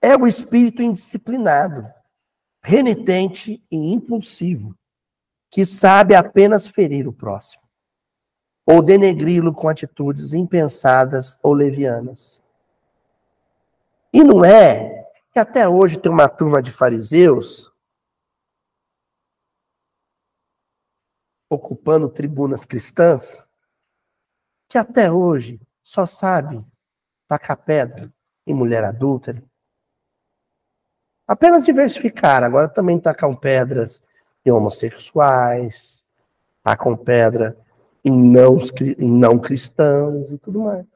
É o espírito indisciplinado, renitente e impulsivo, que sabe apenas ferir o próximo, ou denegri-lo com atitudes impensadas ou levianas. E não é que até hoje tem uma turma de fariseus ocupando tribunas cristãs que até hoje só sabe tacar pedra em mulher adúltera. Apenas diversificar, agora também tacam pedras em homossexuais, tacam pedra em não, em não cristãos e tudo mais.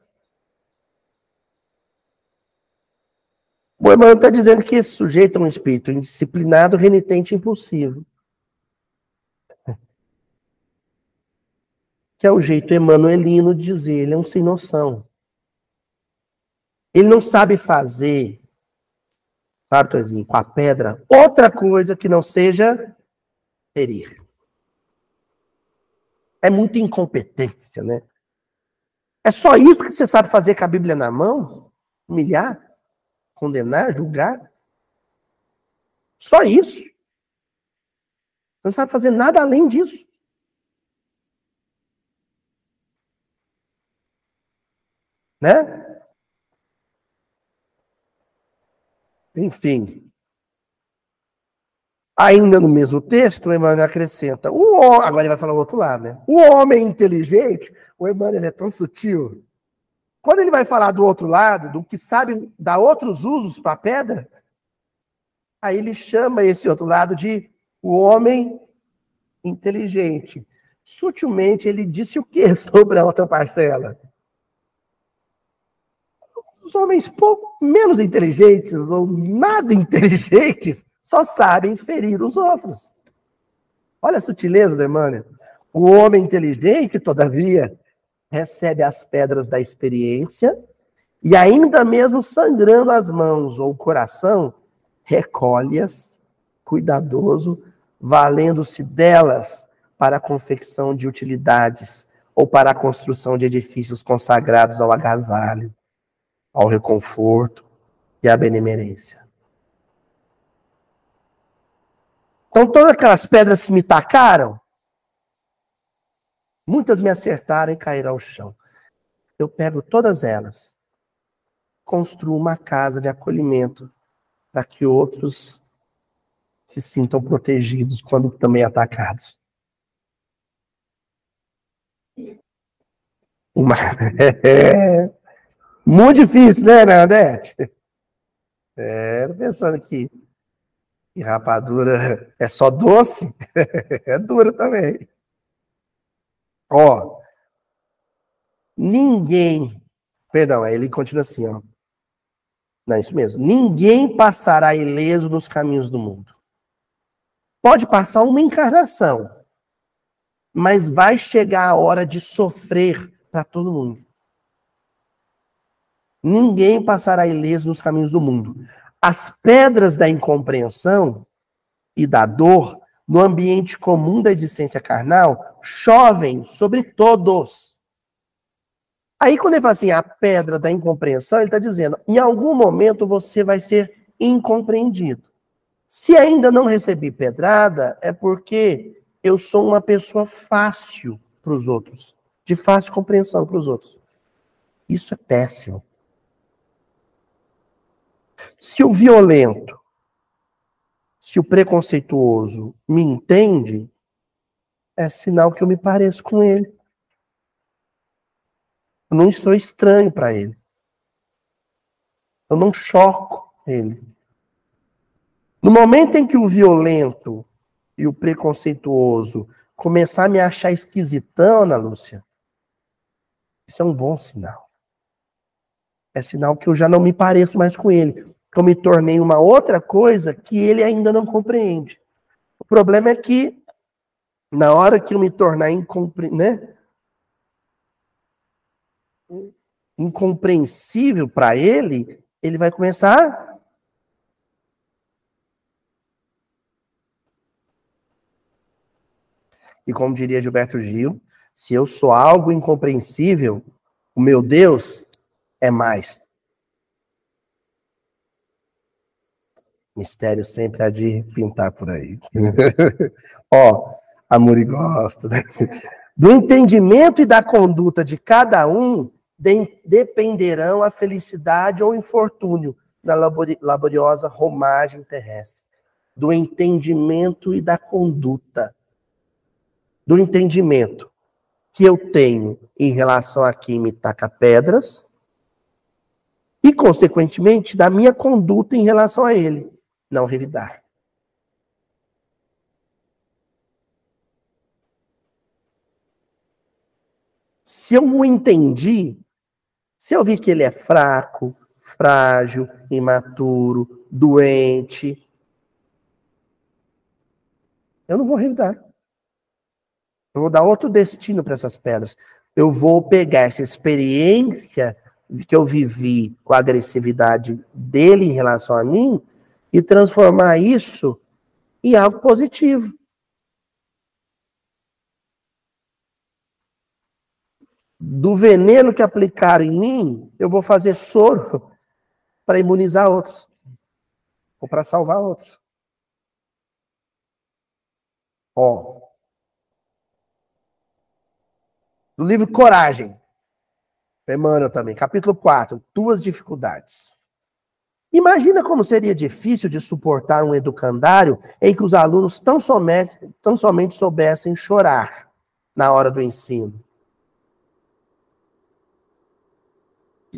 O Emmanuel está dizendo que esse sujeito é um espírito indisciplinado, renitente e impulsivo. que é o jeito emanuelino de dizer, ele é um sem noção. Ele não sabe fazer, sabe, Tozinho, com a pedra, outra coisa que não seja ferir. É muita incompetência, né? É só isso que você sabe fazer com a Bíblia na mão? Humilhar? Condenar? Julgar? Só isso. Você não sabe fazer nada além disso. Né? Enfim. Ainda no mesmo texto, o Emmanuel acrescenta: o agora ele vai falar o outro lado, né? O homem inteligente, o Emmanuel é tão sutil. Quando ele vai falar do outro lado, do que sabe dar outros usos para a pedra, aí ele chama esse outro lado de o homem inteligente. Sutilmente ele disse o que sobre a outra parcela? Os homens pouco menos inteligentes ou nada inteligentes só sabem ferir os outros. Olha a sutileza do Emmanuel. O homem inteligente, todavia, recebe as pedras da experiência e ainda mesmo sangrando as mãos ou o coração, recolhe-as, cuidadoso, valendo-se delas para a confecção de utilidades ou para a construção de edifícios consagrados ao agasalho ao reconforto e à benemerência. Então, todas aquelas pedras que me tacaram, muitas me acertaram e caíram ao chão. Eu pego todas elas, construo uma casa de acolhimento para que outros se sintam protegidos quando também atacados. Uma... Muito difícil, né, Bernadette? É, pensando que, que rapadura é só doce, é dura também. Ó, ninguém, perdão, ele continua assim, ó. Não, é isso mesmo. Ninguém passará ileso nos caminhos do mundo. Pode passar uma encarnação, mas vai chegar a hora de sofrer para todo mundo. Ninguém passará ileso nos caminhos do mundo. As pedras da incompreensão e da dor no ambiente comum da existência carnal chovem sobre todos. Aí, quando ele fala assim, a pedra da incompreensão, ele está dizendo, em algum momento você vai ser incompreendido. Se ainda não recebi pedrada, é porque eu sou uma pessoa fácil para os outros, de fácil compreensão para os outros. Isso é péssimo. Se o violento, se o preconceituoso me entende, é sinal que eu me pareço com ele. Eu não sou estranho para ele. Eu não choco ele. No momento em que o violento e o preconceituoso começar a me achar esquisitão, Ana Lúcia, isso é um bom sinal. É sinal que eu já não me pareço mais com ele, que eu me tornei uma outra coisa que ele ainda não compreende. O problema é que na hora que eu me tornar incompre... né? incompreensível para ele, ele vai começar E como diria Gilberto Gil, se eu sou algo incompreensível, o meu Deus é mais. Mistério sempre há de pintar por aí. Ó, amor e gosto. Né? Do entendimento e da conduta de cada um de, dependerão a felicidade ou infortúnio na labori, laboriosa romagem terrestre. Do entendimento e da conduta do entendimento que eu tenho em relação a quem me taca pedras e, consequentemente, da minha conduta em relação a ele, não revidar. Se eu o entendi, se eu vi que ele é fraco, frágil, imaturo, doente, eu não vou revidar. Eu vou dar outro destino para essas pedras. Eu vou pegar essa experiência que eu vivi com a agressividade dele em relação a mim e transformar isso em algo positivo. Do veneno que aplicaram em mim, eu vou fazer soro para imunizar outros ou para salvar outros. Ó, Do livro Coragem. Emmanuel também, capítulo 4, Duas dificuldades. Imagina como seria difícil de suportar um educandário em que os alunos tão somente, tão somente soubessem chorar na hora do ensino.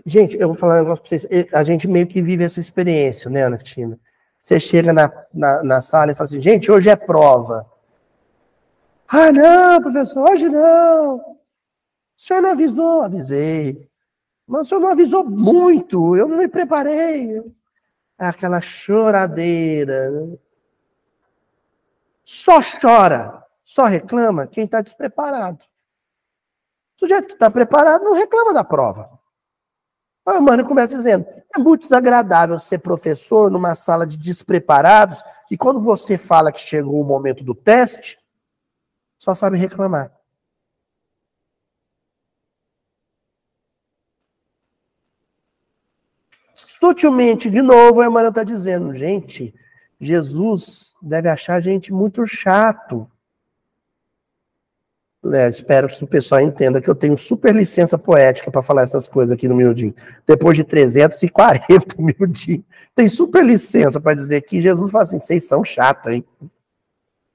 Gente, eu vou falar um negócio para vocês. A gente meio que vive essa experiência, né, Ana Cristina? Você chega na, na, na sala e fala assim, gente, hoje é prova. Ah, não, professor, hoje não. O senhor não avisou? Avisei. Mas o senhor não avisou muito, eu não me preparei. Aquela choradeira. Né? Só chora, só reclama quem está despreparado. O sujeito que está preparado não reclama da prova. O mano começa dizendo: é muito desagradável ser professor numa sala de despreparados, que quando você fala que chegou o momento do teste, só sabe reclamar. Sutilmente, de novo, a Emmanuel está dizendo, gente, Jesus deve achar a gente muito chato. É, espero que o pessoal entenda que eu tenho super licença poética para falar essas coisas aqui no Miudinho. Depois de 340 Miudinho. Tem super licença para dizer que Jesus fala assim: vocês são chatos, hein?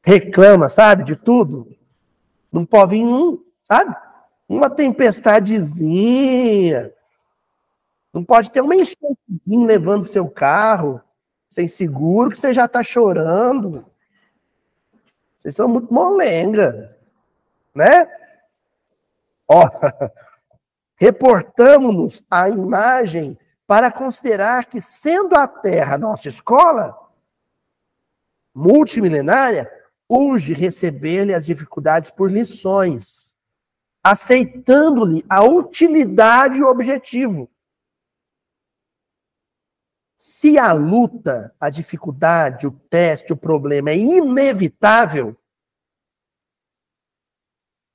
Reclama, sabe, de tudo. Não pode vir um, sabe? Uma tempestadezinha, não pode ter uma enchente levando seu carro sem seguro, que você já está chorando. Vocês são muito molenga, né? Ó, reportamos-nos a imagem para considerar que, sendo a Terra nossa escola multimilenária, urge receber-lhe as dificuldades por lições, aceitando-lhe a utilidade e o objetivo se a luta, a dificuldade, o teste, o problema é inevitável,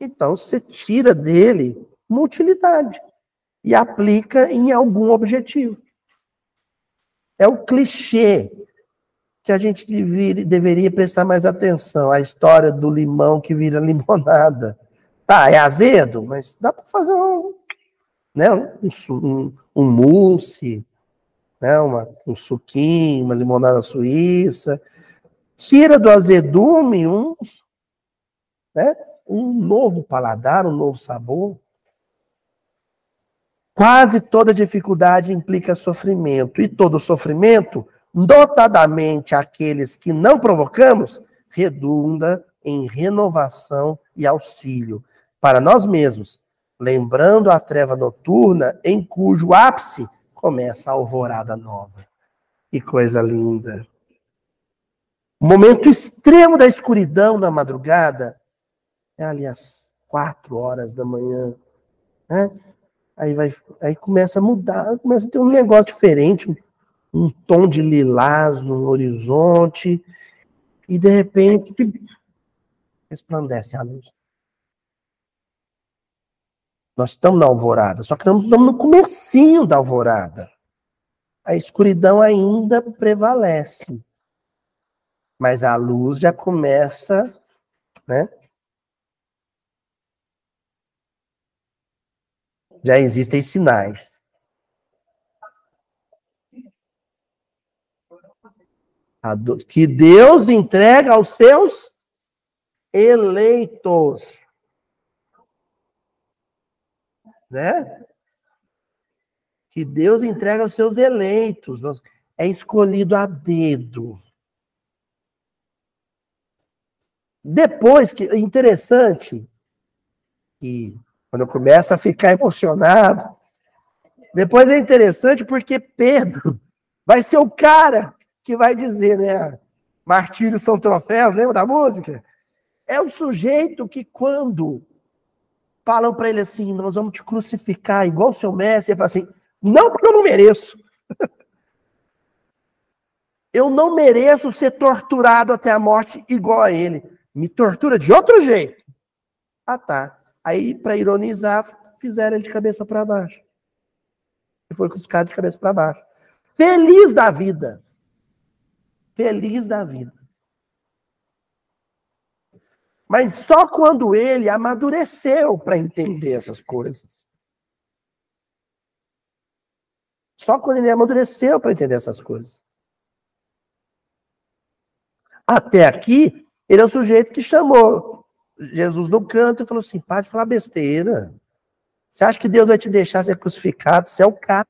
então você tira dele uma utilidade e aplica em algum objetivo. É o clichê que a gente deveria, prestar mais atenção. A história do limão que vira limonada. Tá, é azedo, mas dá para fazer um, né, um, um, um mousse, né, uma, um suquinho, uma limonada suíça. Tira do azedume um, né, um novo paladar, um novo sabor. Quase toda dificuldade implica sofrimento, e todo sofrimento, notadamente aqueles que não provocamos, redunda em renovação e auxílio para nós mesmos, lembrando a treva noturna em cujo ápice começa a alvorada nova. Que coisa linda. O momento extremo da escuridão na madrugada é ali às quatro horas da manhã. Né? Aí, vai, aí começa a mudar, começa a ter um negócio diferente, um, um tom de lilás no horizonte, e de repente resplandece a luz. Nós estamos na alvorada, só que estamos no comecinho da alvorada. A escuridão ainda prevalece. Mas a luz já começa, né? Já existem sinais. Que Deus entrega aos seus eleitos né? Que Deus entrega aos seus eleitos, é escolhido a dedo. Depois que interessante e quando eu começo a ficar emocionado, depois é interessante porque Pedro vai ser o cara que vai dizer, né? Martírios são troféus, lembra da música? É o sujeito que quando falam para ele assim: nós vamos te crucificar igual o seu mestre. Ele fala assim: não, porque eu não mereço. eu não mereço ser torturado até a morte igual a ele. Me tortura de outro jeito. Ah, tá. Aí, para ironizar, fizeram ele de cabeça para baixo. E foi crucificado de cabeça para baixo. Feliz da vida. Feliz da vida. Mas só quando ele amadureceu para entender essas coisas. Só quando ele amadureceu para entender essas coisas. Até aqui, ele é o sujeito que chamou Jesus no canto e falou assim: para de falar besteira. Você acha que Deus vai te deixar ser crucificado? Você é o cara.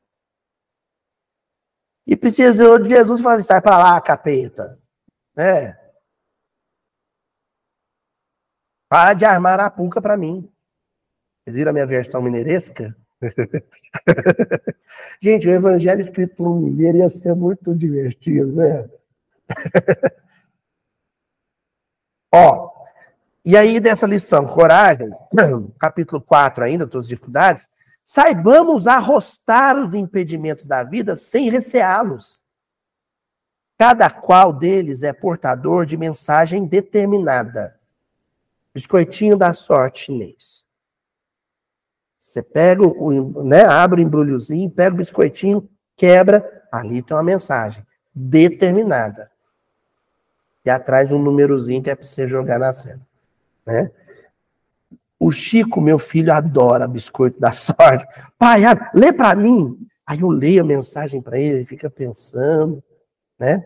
E precisou de Jesus falar assim: sai para lá, capeta. É. Para de armar a puca para mim. Vocês viram a minha versão mineiresca? Gente, o evangelho escrito por um mineiro ia ser muito divertido, né? Ó, e aí dessa lição, coragem, capítulo 4 ainda, todas as dificuldades, saibamos arrostar os impedimentos da vida sem receá-los. Cada qual deles é portador de mensagem determinada. Biscoitinho da sorte chinês. Você pega o, né, abre o embrulhozinho, pega o biscoitinho, quebra, ali tem uma mensagem determinada. E atrás um númerozinho que é para você jogar na cena, né? O Chico, meu filho, adora biscoito da sorte. Pai, lê para mim. Aí eu leio a mensagem para ele, ele fica pensando, né?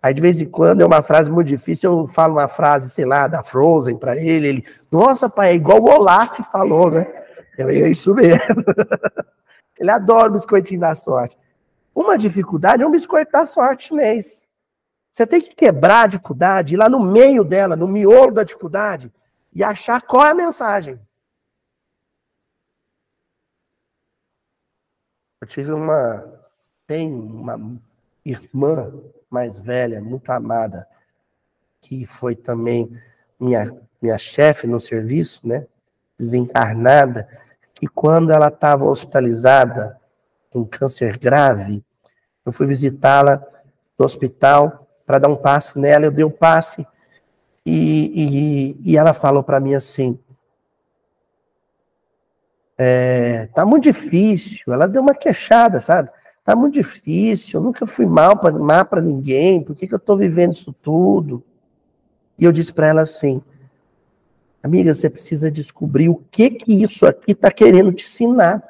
Aí de vez em quando é uma frase muito difícil, eu falo uma frase, sei lá, da Frozen para ele, ele, nossa, pai, é igual o Olaf falou, né? Eu, é isso mesmo. ele adora o biscoitinho da sorte. Uma dificuldade é um biscoito da sorte chinês. Você tem que quebrar a dificuldade, ir lá no meio dela, no miolo da dificuldade, e achar qual é a mensagem. Eu tive uma. Tem uma irmã mais velha, muito amada, que foi também minha, minha chefe no serviço, né? Desencarnada, que quando ela estava hospitalizada com câncer grave, eu fui visitá-la no hospital para dar um passe nela, eu dei o um passe e, e, e ela falou para mim assim, é, tá muito difícil. Ela deu uma queixada, sabe? Tá muito difícil, eu nunca fui mal para mal para ninguém, por que, que eu estou vivendo isso tudo? E eu disse para ela assim: Amiga, você precisa descobrir o que que isso aqui está querendo te ensinar.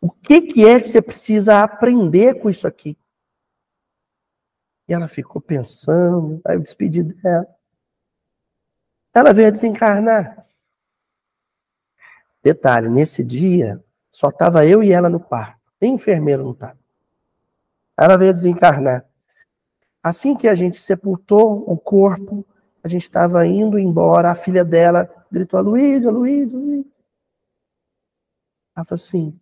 O que que é que você precisa aprender com isso aqui? E ela ficou pensando, aí eu despedi dela. Ela veio a desencarnar. Detalhe, nesse dia, só estava eu e ela no quarto. Nem enfermeiro não estava. Ela veio a desencarnar. Assim que a gente sepultou o corpo, a gente estava indo embora, a filha dela gritou, Luísa, Luísa, Luísa. Ela falou assim,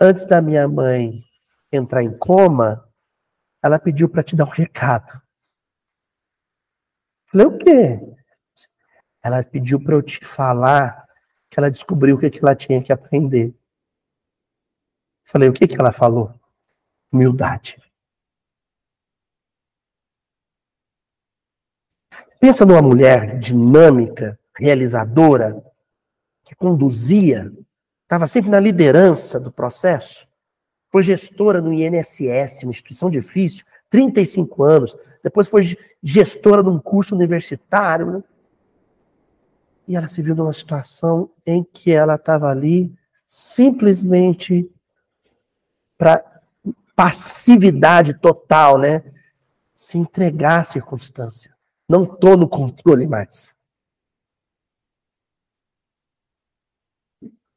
antes da minha mãe entrar em coma, ela pediu para te dar um recado. Falei, o quê? Ela pediu para eu te falar que ela descobriu o que, que ela tinha que aprender. Falei, o que, que ela falou? Humildade. Pensa numa mulher dinâmica, realizadora, que conduzia, estava sempre na liderança do processo. Foi gestora no INSS, uma instituição difícil, 35 anos. Depois foi gestora de um curso universitário. Né? E ela se viu numa situação em que ela estava ali simplesmente para passividade total, né? Se entregar à circunstância. Não estou no controle mais.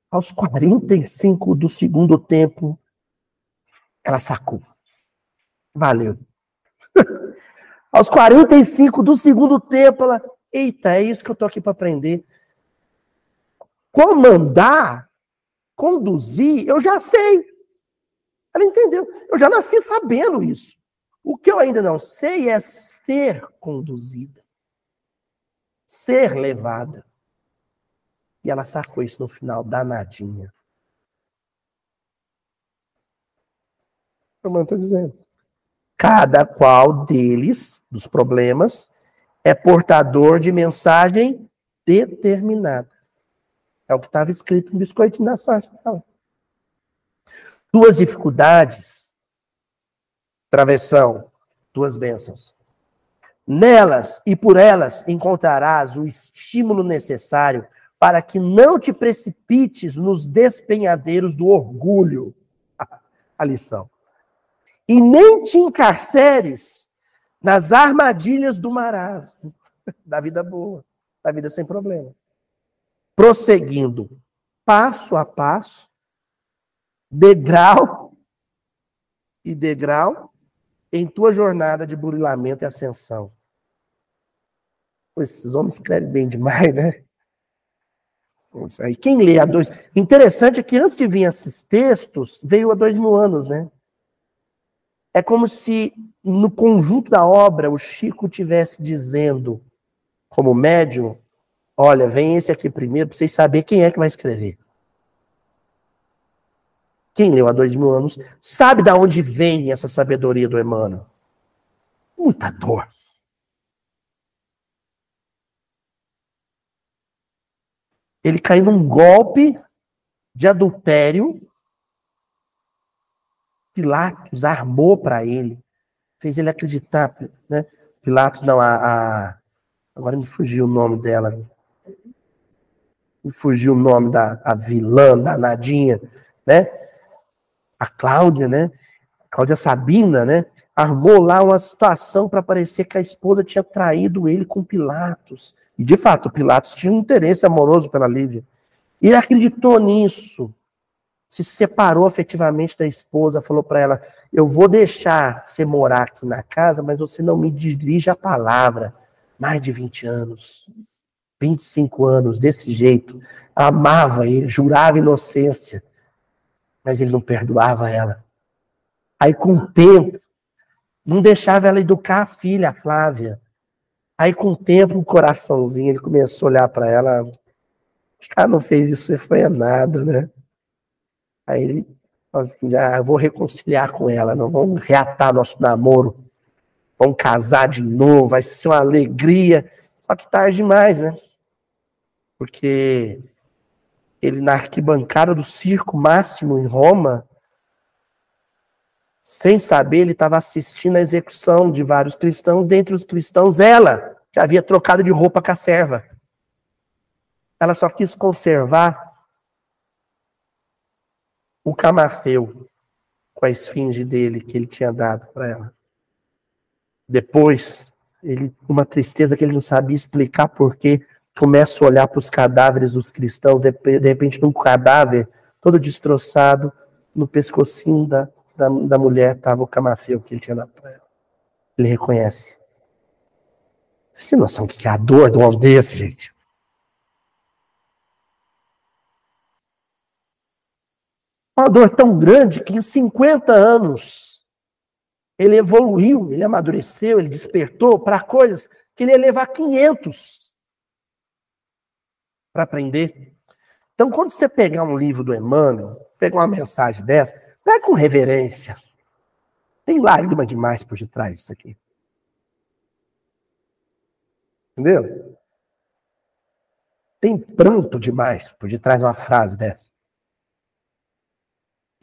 Aos 45 do segundo tempo, ela sacou. Valeu. Aos 45 do segundo tempo, ela. Eita, é isso que eu estou aqui para aprender. Comandar, conduzir, eu já sei. Ela entendeu. Eu já nasci sabendo isso. O que eu ainda não sei é ser conduzida, ser levada. E ela sacou isso no final, danadinha. Como eu estou dizendo. Cada qual deles, dos problemas, é portador de mensagem determinada. É o que estava escrito no biscoitinho da sorte. Duas dificuldades, travessão, duas bênçãos. Nelas e por elas encontrarás o estímulo necessário para que não te precipites nos despenhadeiros do orgulho. A lição e nem te encarceres nas armadilhas do marasmo, da vida boa, da vida sem problema. Prosseguindo passo a passo, degrau e degrau, em tua jornada de burilamento e ascensão. Esses homens escrevem bem demais, né? Quem lê a dois. Interessante é que antes de vir esses textos, veio há dois mil anos, né? É como se no conjunto da obra o Chico tivesse dizendo, como médium, olha, vem esse aqui primeiro para vocês saberem quem é que vai escrever. Quem leu há dois mil anos sabe de onde vem essa sabedoria do Emmanuel. Muita dor. Ele caiu num golpe de adultério Pilatos armou para ele, fez ele acreditar, né? Pilatos, não, a, a, agora me fugiu o nome dela, me fugiu o nome da a vilã, da Nadinha, né? A Cláudia, né? A Cláudia Sabina, né? Armou lá uma situação para parecer que a esposa tinha traído ele com Pilatos. E de fato, Pilatos tinha um interesse amoroso pela Lívia. Ele acreditou nisso se separou afetivamente da esposa, falou para ela: Eu vou deixar você morar aqui na casa, mas você não me dirige a palavra. Mais de 20 anos, 25 anos, desse jeito. Amava ele, jurava inocência, mas ele não perdoava ela. Aí, com o tempo, não deixava ela educar a filha, a Flávia. Aí, com o tempo, o coraçãozinho, ele começou a olhar para ela. O cara não fez isso, você foi nada, né? Aí ele assim, já vou reconciliar com ela, não vamos reatar nosso namoro, vamos casar de novo, vai ser uma alegria. Só que tarde demais, né? Porque ele na arquibancada do circo máximo em Roma, Sem saber, ele estava assistindo a execução de vários cristãos. Dentre os cristãos, ela já havia trocado de roupa com a serva. Ela só quis conservar o camafeu com a esfinge dele que ele tinha dado para ela. Depois, ele uma tristeza que ele não sabia explicar porquê, começa a olhar para os cadáveres dos cristãos, de, de repente num cadáver todo destroçado, no pescocinho da, da, da mulher estava o camafeu que ele tinha dado para ela. Ele reconhece. Você tem noção do que é a dor de um homem desse, gente? Uma dor tão grande que em 50 anos ele evoluiu, ele amadureceu, ele despertou para coisas que ele ia levar 500 para aprender. Então, quando você pegar um livro do Emmanuel, pegar uma mensagem dessa, pega com reverência. Tem lágrima demais por detrás disso aqui. Entendeu? Tem pranto demais por detrás de uma frase dessa.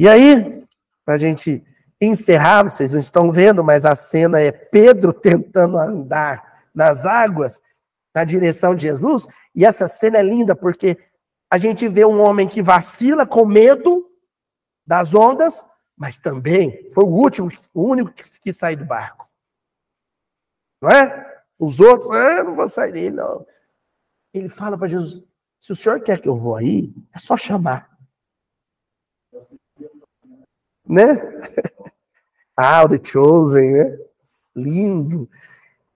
E aí, para a gente encerrar, vocês não estão vendo, mas a cena é Pedro tentando andar nas águas na direção de Jesus. E essa cena é linda porque a gente vê um homem que vacila com medo das ondas, mas também foi o último, o único que, que saiu do barco. Não é? Os outros, ah, não vou sair dele, não. Ele fala para Jesus: se o senhor quer que eu vou aí, é só chamar né? ah, o The Chosen, né? Lindo.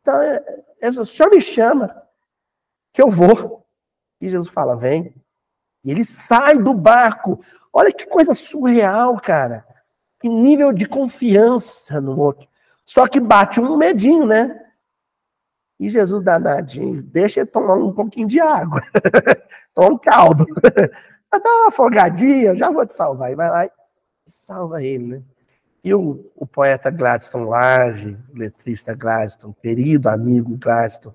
Então, é, é, o senhor me chama, que eu vou. E Jesus fala, vem. E ele sai do barco. Olha que coisa surreal, cara. Que nível de confiança no outro. Só que bate um medinho, né? E Jesus danadinho, deixa ele tomar um pouquinho de água. Toma um caldo. Dá uma afogadinha, já vou te salvar. E vai lá salva ele, né? E o, o poeta Gladstone Large, letrista Gladstone, querido amigo Gladstone,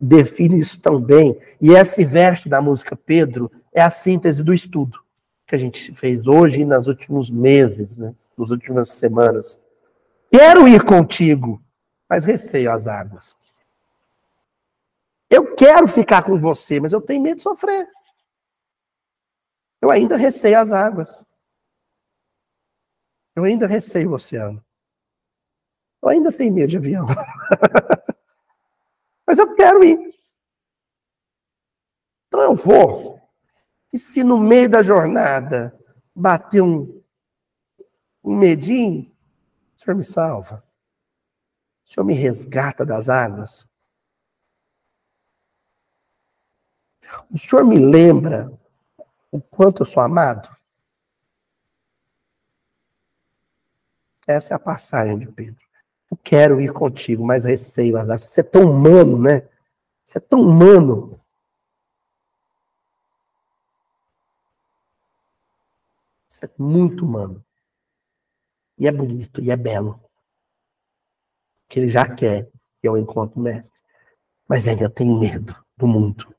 define isso tão bem. E esse verso da música Pedro é a síntese do estudo que a gente fez hoje e nos últimos meses, né? nas últimas semanas. Quero ir contigo, mas receio as águas. Eu quero ficar com você, mas eu tenho medo de sofrer. Eu ainda receio as águas. Eu ainda receio o oceano. Eu ainda tenho medo de avião. Mas eu quero ir. Então eu vou. E se no meio da jornada bater um, um medinho, o Senhor me salva. O Senhor me resgata das águas. O Senhor me lembra o quanto eu sou amado. Essa é a passagem de Pedro. Eu quero ir contigo, mas receio as. Você é tão humano, né? Você é tão humano. Você é muito humano. E é bonito, e é belo. Que ele já quer que eu encontre o mestre. Mas ainda tem medo do mundo.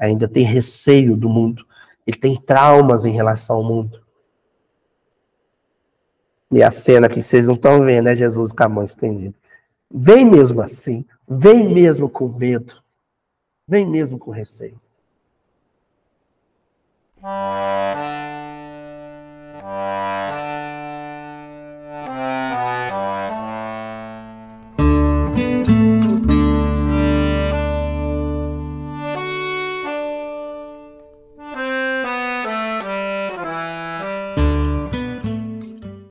Ainda tem receio do mundo. Ele tem traumas em relação ao mundo. E a cena que vocês não estão vendo é Jesus com a mão estendida. Vem mesmo assim. Vem mesmo com medo. Vem mesmo com receio.